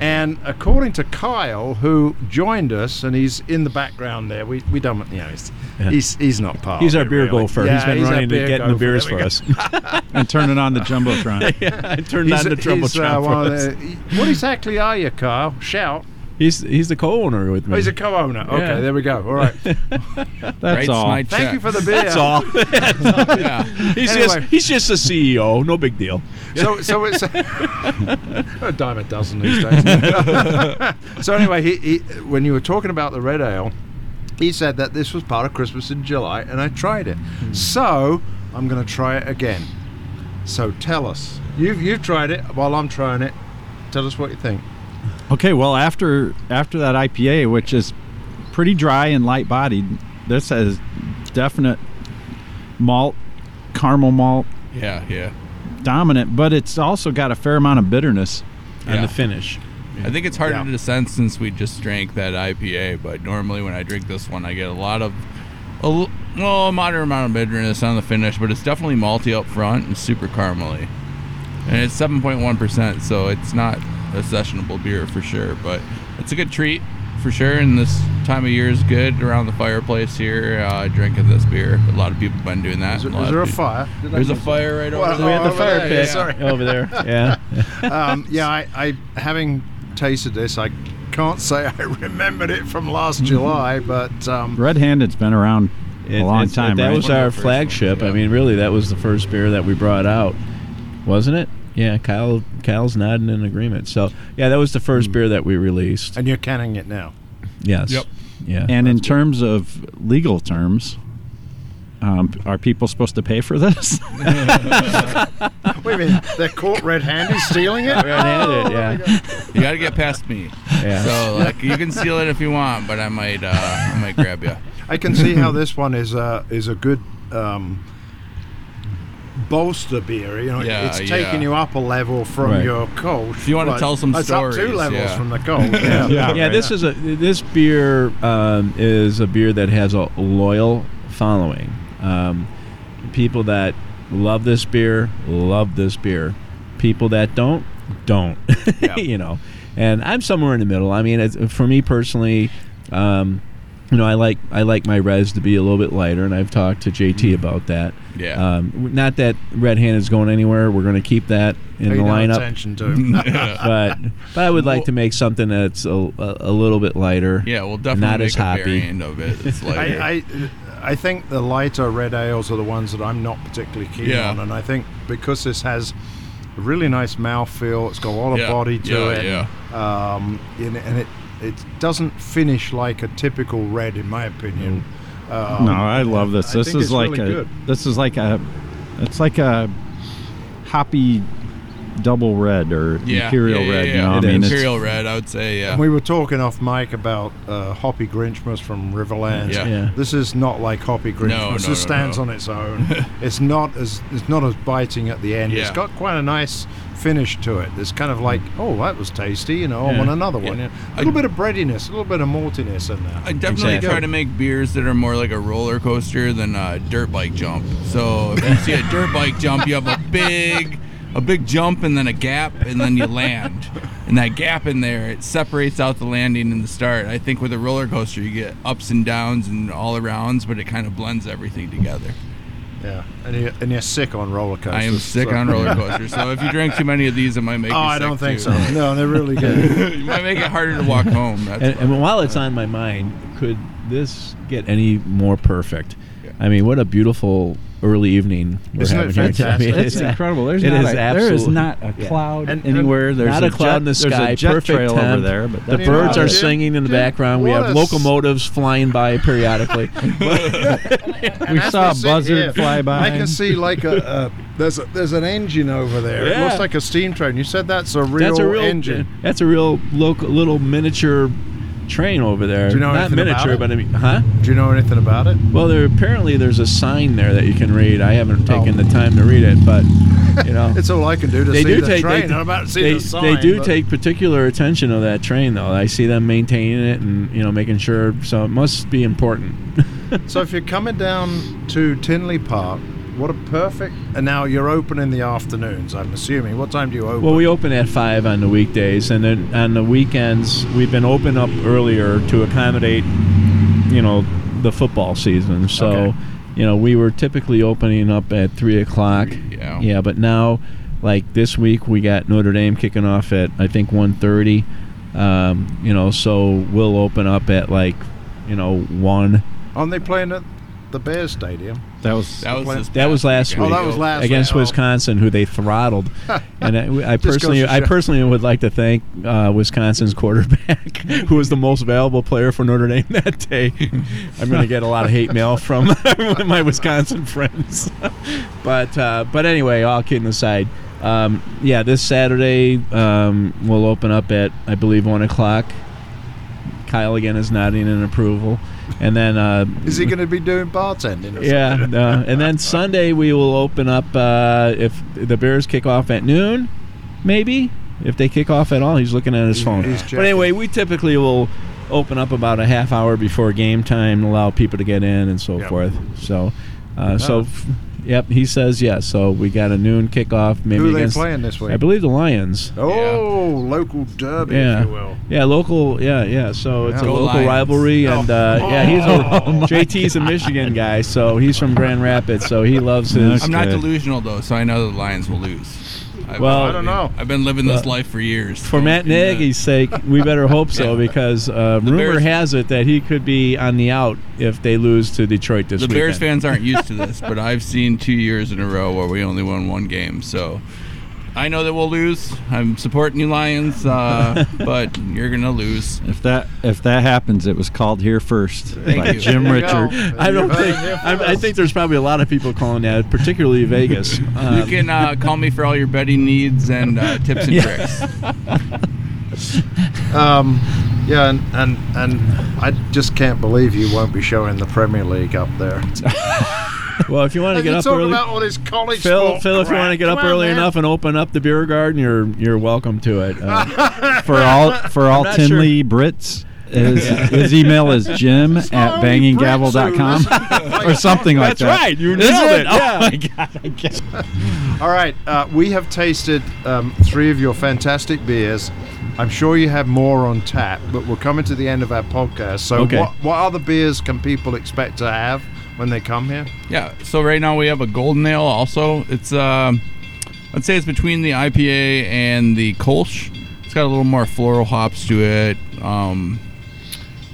And according to Kyle, who joined us, and he's in the background there, we, we don't, you know, he's, Yeah. he's, he's not part He's of our it, beer really. gopher. Yeah, he's been our running to getting the beers for us. and turning on the jumbotron. yeah, I turned He's, on the jumbotron uh, for us. what exactly are you, Kyle? Shout. He's he's the co-owner with me. Oh, he's a co-owner. Okay, Yeah. there we go. All right. That's Writes all. my Thank check. you for the beer. That's all. Yeah. he's Anyway. just he's just a CEO. No big deal. So, so it's a dime a dozen these days. so anyway, he, he, when you were talking about the red ale, he said that this was part of Christmas in July, and I tried it. Hmm. So I'm going to try it again. So tell us, you've you've tried it while I'm trying it. Tell us what you think. Okay, well after after that IPA, which is pretty dry and light bodied, this has definite malt, caramel malt Yeah, yeah. dominant, but it's also got a fair amount of bitterness. And Yeah. the finish. I think it's harder Yeah. to sense since we just drank that IPA, but normally when I drink this one, I get a lot of, a l- well, a moderate amount of bitterness on the finish, but it's definitely malty up front and super caramely. And it's 7.1%, so it's not a sessionable beer for sure, but it's a good treat for sure. And this time of year is good around the fireplace here, uh, drinking this beer. A lot of people have been doing that. Is, there- A is there a fire? Did There's a fire right over there. we had the over fire there, pit yeah, sorry. over there. Yeah. um, yeah, I, I having tasted this, I can't say I remembered it from last July, but um, Red Handed's been around a It- long it's- time, That right? was our the first flagship. I mean, really, that was the first beer that we brought out, wasn't it? Yeah, Kyle. Kyle's nodding in agreement. So, yeah, that was the first beer that we released. and you're canning it now. Yes. Yep. Yeah. and in terms of legal terms, um, are people supposed to pay for this? Wait a minute, they're caught red-handed stealing it. Red-handed, yeah. You got to get past me. Yeah. So like you can steal it if you want, but I might uh, I might grab you. I can see how this one is a is a good um, bolster beer. You know, Yeah, it's taking yeah. you up a level from Right. your cold. If you wanna tell some it's up two levels yeah. from the cold. Yeah, Yeah. yeah, this is a this beer um, is a beer that has a loyal following. Um, people that love this beer love this beer. People that don't don't. Yeah. you know, and I'm somewhere in the middle. I mean, it's, for me personally, um, you know, I like I like my res to be a little bit lighter, and I've talked to JT about that. Yeah. Um, not that Red Hand is going anywhere. We're going to keep that in Pay the no lineup attention to. but but I would like Well- to make something that's a, a, a little bit lighter. Yeah, we'll definitely Not make as a hoppy. variant of it. It's like I, I I think the lighter red ales are the ones that I'm not particularly keen Yeah. on, and I think because this has a really nice mouthfeel, it's got a lot of Yeah, body to yeah, it, yeah. Um, and, and it it doesn't finish like a typical red, in my opinion. Um, no, I love this. This is like really a good. this is like a it's like a hoppy double red or yeah, imperial yeah, yeah, red. Yeah, You know, I mean, it's- imperial red. I would say yeah. And we were talking off mic about uh, Hoppy Grinchmas from Riverlands. Yeah. Yeah. This is not like Hoppy Grinchmas. No, no, this no, stands no. on its own. it's not as it's not as biting at the end. It's got quite a nice finish to it. It's kind of like, oh, that was tasty. You know, I want another one. Yeah. Yeah. A little bit of breadiness, a little bit of maltiness in there. I definitely Exactly. try to make beers that are more like a roller coaster than a dirt bike jump. So if you see a dirt bike jump, you have a big, a big jump and then a gap and then you land. And that gap in there, it separates out the landing and the start. I think with a roller coaster, you get ups and downs and all arounds, but it kind of blends everything together. Yeah, and you're, and you're sick on roller coasters. I am sick so- on roller coasters. So if you drink too many of these, it might make Oh, you sick I don't think too. so. No, they're really good. you might make it harder to walk home. That's And, and while it's on my mind, could this get any more perfect? Yeah. I mean, what a beautiful early evening we're Isn't it having here. I mean. It's it's- incredible. There's it not is a, there is not a cloud And- and anywhere. There's Not a cloud jet, in the there's sky, a jet perfect trail over there, but The birds are dude, singing in the dude, background. We have a s- locomotives flying by periodically. We as saw a sit buzzard here, fly by. I can see like a, a there's a, there's an engine over there. It looks like a steam train. You said that's a real, that's a real engine. That's a real local, little miniature train over there. Do you know Not anything about miniature, it? but I mean, huh? Do you know anything about it? Well, there apparently there's a sign there that you can read. I haven't oh. taken Oh. the time to read it, but you know. It's all I can do to they see do the take train. they, I'm about to see they, the sign. they do but- take particular attention of that train though. I see them maintaining it and you know making sure. So it must be important. So if you're coming down to Tinley Park, what a perfect. And now you're open in the afternoons. I'm assuming. What time do you open? Well, we open at five on the weekdays, and then on the weekends we've been open up earlier to accommodate, you know, the football season. So, Okay. you know, we were typically opening up at three o'clock. Yeah. Yeah, but now, like this week, we got Notre Dame kicking off at I think one thirty. Um, you know, so we'll open up at like, you know, one. Aren't they playing at the Bears Stadium? That was That was this That was last week. Oh, that was last against week. Oh. Wisconsin, who they throttled. and I, I personally, I personally would like to thank uh, Wisconsin's quarterback, who was the most valuable player for Notre Dame that day. I'm going to get a lot of hate mail from my Wisconsin friends. but uh, but anyway, all kidding aside. Um, yeah, this Saturday um, we'll open up at I believe one o'clock. Kyle again is nodding in approval, and then uh, Is he going to be doing bartending? or yeah, something? uh, and then Sunday we will open up uh, if the Bears kick off at noon, maybe if they kick off at all. He's looking at his phone. he's But anyway, we typically will open up about a half hour before game time, and allow people to get in and so Yep. forth. So, uh, so. Oh. f- Yep, he says yes. So we got a noon kickoff. Maybe Who are they playing this week? I believe the Lions. Oh, local derby, Yeah. if you will. Yeah, local. Yeah, yeah. So it's Yeah. a Go local Lions. rivalry, and uh, Oh. yeah, he's a Oh, my JT's a Michigan guy, so he's from Grand Rapids, so he loves his. I'm not Okay. delusional though, so I know the Lions will lose. I've, Well- I don't know. I've been living this Well, life for years. For so, Matt yeah. Nagy's sake, we better hope so Yeah. because uh, rumor Bears- has it that he could be on the out if they lose to Detroit this the weekend. Bears fans aren't used to this, but I've seen two years in a row where we only won one game. So I know that we'll lose. I'm supporting you, Lions, uh, but you're gonna lose. if that if that happens, it was called here first Thank by you. Jim There you. Richert. I don't think. I, I think there's probably a lot of people calling that, particularly Vegas. You Um, can uh, call me for all your betting needs and uh, tips and tricks. Um, yeah, and, and and I just can't believe you won't be showing the Premier League up there. Well, if you want to get you up talk early, about all this college Phil, sport Phil, if you want to get up on, early man. enough and open up the beer garden, you're you're welcome to it. Uh, For all for all not sure. Tinley Brits, his, his email is jim at Sorry, banginggavel.com or something like That's that. right, you Is nailed it, Oh yeah. my god! I guess. All right, uh, we have tasted um, three of your fantastic beers. I'm sure you have more on tap, but we're coming to the end of our podcast. So, Okay. what, what other beers can people expect to have when they come here? Yeah. So right now we have a golden ale. Also, it's um, I'd say it's between the IPA and the Kolsch. It's got a little more floral hops to it. Um,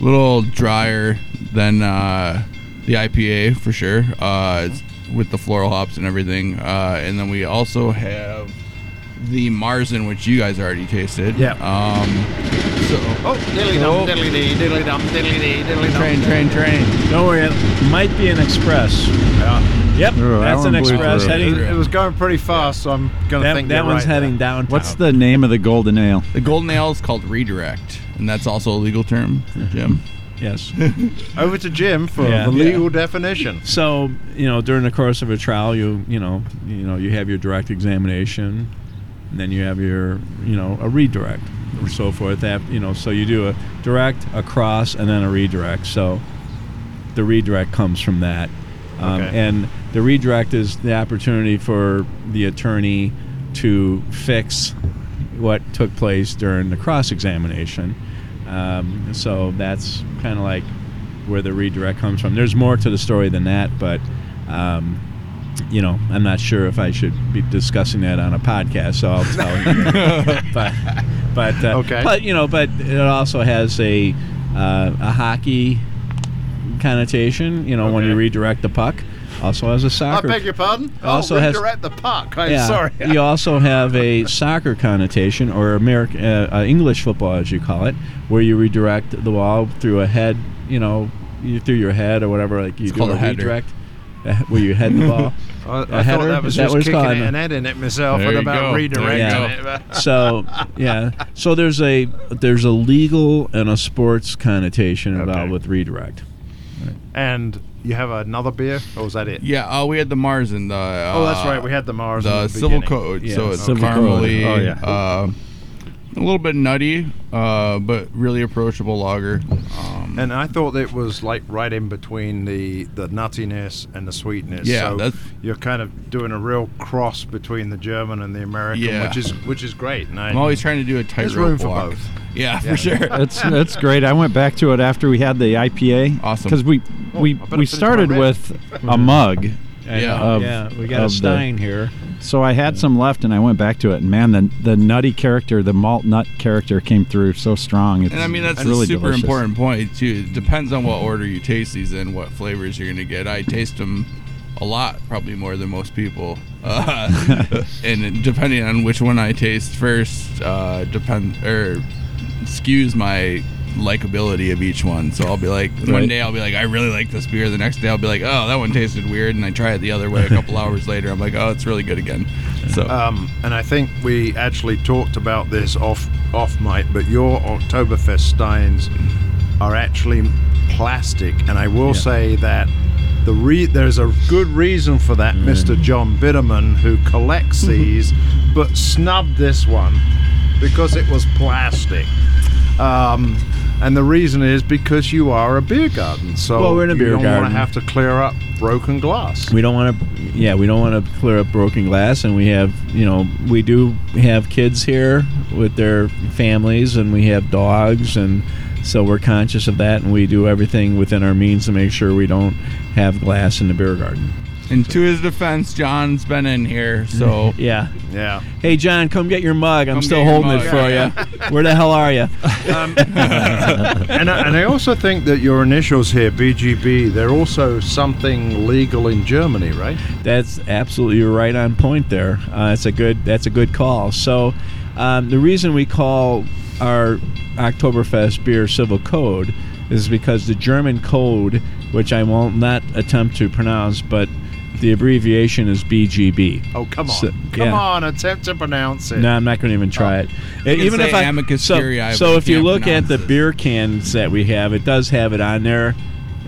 a little drier than uh, the IPA for sure. Uh, it's with the floral hops and everything. Uh, and then we also have the Märzen, which you guys already tasted. Yeah. Um, so Oh, diddly Oh. dum, diddly dee, diddly dum, diddly dee, diddly dum. train, train, train. don't worry, it might be an express. Yeah. Yep, Oh, that's one an express heading. It, it was going pretty fast, so I'm going to That, think that you're one's right heading there. downtown. What's the name of the golden ale? The golden ale is called redirect, and that's also a legal term Jim. yes? Over to Jim for Yeah. the legal definition. So you know, during the course of a trial, you you know you know you have your direct examination, and then you have your you know a redirect or so forth. That you know, so you do a direct, a cross, and then a redirect. So the redirect comes from that, um, Okay. and the redirect is the opportunity for the attorney to fix what took place during the cross examination. Um, so that's kind of like where the redirect comes from. There's more to the story than that, but um, you know, I'm not sure if I should be discussing that on a podcast, so I'll tell you. but but uh, Okay. but you know, but it also has a uh, a hockey connotation. You know, when you redirect the puck, also has a soccer. I beg your pardon? Also oh, has- the puck. I'm yeah, sorry. you also have a soccer connotation, or American uh, uh, English football, as you call it, where you redirect the ball through a head. You know, through your head or whatever. Like you It's do a a redirect, where you head the ball. I, thought header? that was Is that just kicking called? it and heading it myself There and you about go. redirecting There it. so yeah, so there's a there's a legal and a sports connotation Okay. about with redirect. And you have another beer, or was that it? Yeah, uh, we had the Mars and the. Uh, Oh, that's right. We had the Mars. in the the Civil beginning. Code. Yeah, so it's Civil Code. Oh, yeah. uh, a little bit nutty, uh, but really approachable lager. Um, And I thought it was like right in between the, the nuttiness and the sweetness. Yeah, so that's- you're kind of doing a real cross between the German and the American, Yeah. which is which is great. And I, I'm always trying to do a there's tightrope room for walk. both. Yeah, for sure. It's it's great. I went back to it after we had the IPA. Awesome. Because we Oh, we I we started with a mug, I Yeah. Of- yeah, we got a of the- Stein here. so I had some left, and I went back to it. And man, the the nutty character, the malt nut character, came through so strong. It's, And I mean that's a really super delicious. important point too. It depends on what order you taste these in, what flavors you're gonna get. I taste them a lot, probably more than most people. Uh, and depending on which one I taste first, uh, depend or skews my likability of each one. So I'll be like, one day I'll be like, I really like this beer. The next day I'll be like, oh, that one tasted weird, and I try it the other way. A couple hours later, I'm like, oh, it's really good again. So Um, and I think we actually talked about this off off mic, but your Oktoberfest steins are actually plastic, and I will say that the re- there's a good reason for that, Mr. John Bitterman, who collects these, but snubbed this one because it was plastic. Um, and the reason is because you are a beer garden, so Well, we're in a you don't want to have to clear up broken glass. We don't want to, yeah, we don't want to clear up broken glass, and we have, you know, we do have kids here with their families, and we have dogs, and so we're conscious of that, and we do everything within our means to make sure we don't have glass in the beer garden. And to his defense, John's been in here, so Yeah. Yeah. Hey, John, come get your mug. I'm Come still get your holding mug. it for you. Where the hell are you? and, I, and I also think that your initials here, BGB, they're also something legal in Germany, right? That's absolutely right on point there. Uh, that's a good. That's a good call. So, um, the reason we call our Oktoberfest beer Civil Code is because the German code, which I will not attempt to pronounce, but the abbreviation is BGB. Oh, come on. So- come yeah. on, attempt to pronounce it. No, I'm not going to even try it. Uh, even if I amicus so, curiae, so if you look at the this. beer cans that we have, it does have it on there.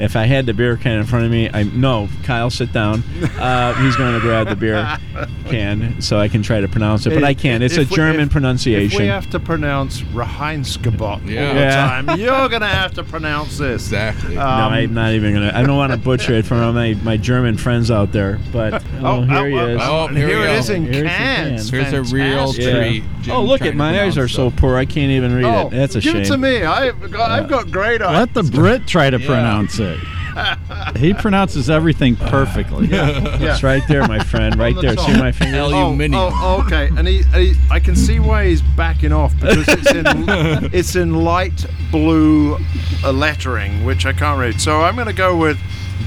If I had the beer can in front of me, I no, Kyle, sit down. Uh, he's going to grab the beer can so I can try to pronounce it, but I can't. It's a we- German if- pronunciation. If we have to pronounce Reinheitsgebot all the Yeah. Yeah. time, you're going to have to pronounce this. exactly. no, Um, I'm not even gonna. I don't want to butcher it for my, my German friends out there. But oh, here he is. oh, here here, we it go. is in Here's cans. can. Here's a real Fantastic. Yeah. treat. Jim Oh, look at my eyes are pronounce so poor. I can't even read Oh, it. That's a give shame. it to me. I've got, I've got great eyes. Let the Brit try to pronounce it. He pronounces everything perfectly. Yeah. It's right there, my friend. Right the there. top. See my finger? Aluminium. Oh, oh, okay. And he, he, I can see why he's backing off because it's in, it's in light blue uh, lettering, which I can't read. So I'm going to go with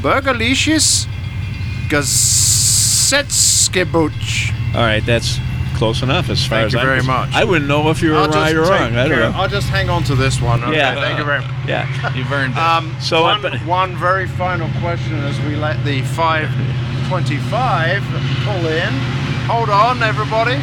Burgerliches Gesetzgebot. All right, that's close enough as far Thank as you I'm very concerned. much. I wouldn't know if you were I'll right just or take wrong. I don't care- know. I'll just hang on to this one. Okay, Yeah. thank you very much. Yeah. You've earned it. Um, So, so uh, one, but- one very final question as we let the 525 pull in. Hold on, everybody.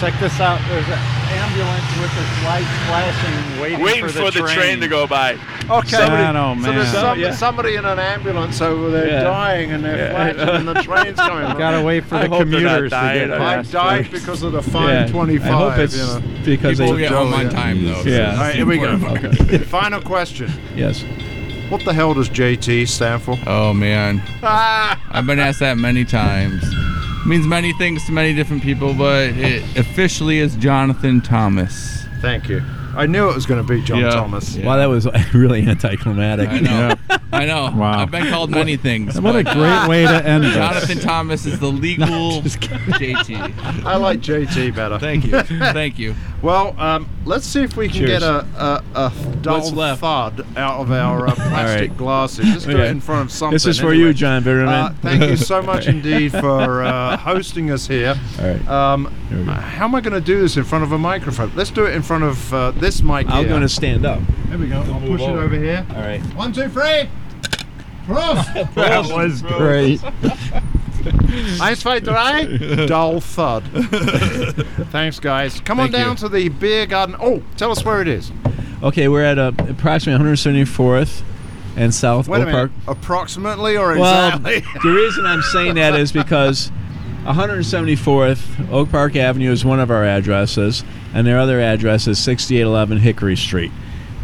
Check this out. There's an ambulance with its lights flashing, waiting, Waiting for the, train. to go by. Okay. Man, oh, So there's some, Yeah. somebody in an ambulance over there Yeah. dying and they're Yeah. flashing and the train's coming. Gotta wait for I the hope they're not commuters to dying. get I past. died first. because of the Yeah. 525. I hope it's you know. because People they. get home on time though. Yeah. that's All right, here we go. important. Final question. Yes. What the hell does JT stand for? Oh man, Ah! I've been asked that many times. Means many things to many different people, but it officially is Jonathan Thomas. Thank you. I knew it was going to be John Yeah. Thomas. Yeah. Wow, that was really anticlimactic. I know. I know. Wow. I've been called many things. What a great way to end this. Jonathan Thomas is the legal JT. I like JT better. Thank you. Thank you. Well, um, let's see if we can Cheers. get a, a, a dull left? thud out of our uh, plastic right. glasses. Let's do it in front of something. This is for anyway. you, John Bitterman. Uh, thank you so much indeed for uh, hosting us here. All right. Um, Here how am I going to do this in front of a microphone? Let's do it in front of uh, this mic I'm going to stand up. There we go. I'll push it over. over here. All right. One, two, three. Prost! That was great. Eins, zwei, drei. Dull thud. Thanks, guys. Come on Thank you. down to the beer garden. Oh, tell us where it is. Okay, we're at uh, approximately 174th and South Wait Oak minute. Park. Approximately or Well, exactly? the reason I'm saying that is because 174th Oak Park Avenue is one of our addresses, and their other address is 6811 Hickory Street.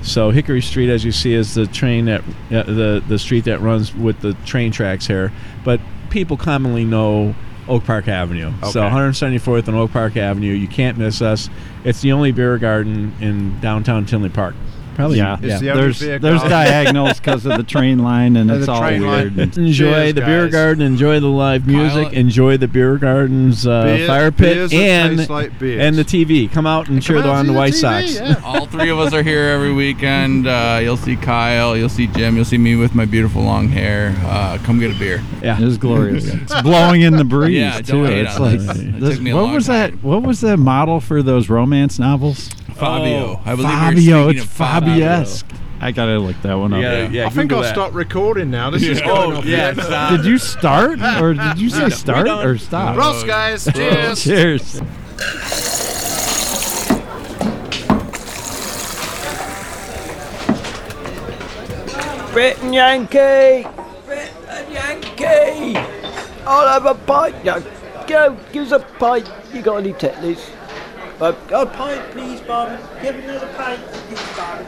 So Hickory Street, as you see, is the train that uh, the the street that runs with the train tracks here. But people commonly know Oak Park Avenue. So 174th and Oak Park Avenue, you can't miss us. It's the only beer garden in downtown Tinley Park. Probably, Yeah, It's the there's beer there's diagonals because of the train line, and And it's the all weird. and- enjoy Cheers, the beer garden, enjoy the live music, Pilot. enjoy the beer garden's uh, Beer- fire pit, and like and the TV. Come out and cheer Come out on the White TV, Sox. yeah. All three of us are here every weekend. Uh, you'll see Kyle, you'll see Jim, you'll see me with my beautiful long hair. Uh, come get a beer. Yeah. It was glorious. it's blowing in the breeze Yeah, too. It's on like. It this- took me a what long was that? What was the model for those romance novels? Fabio. Oh, I believe Fabio. you're It's speaking. Fabiesque. I gotta look that one up. Yeah, Yeah. yeah. I think I'll that. stop recording now. This is going Oh off yeah, the- stop. Did you start or did you say start or stop? Ross, guys. Oh, cheers. Cheers. Brit and Yankee! Brit and Yankee! I'll have a pint. No, go, give us a pint. You got any tetlers? But, a pint, please, Bob. Give me another pint, please, Bob.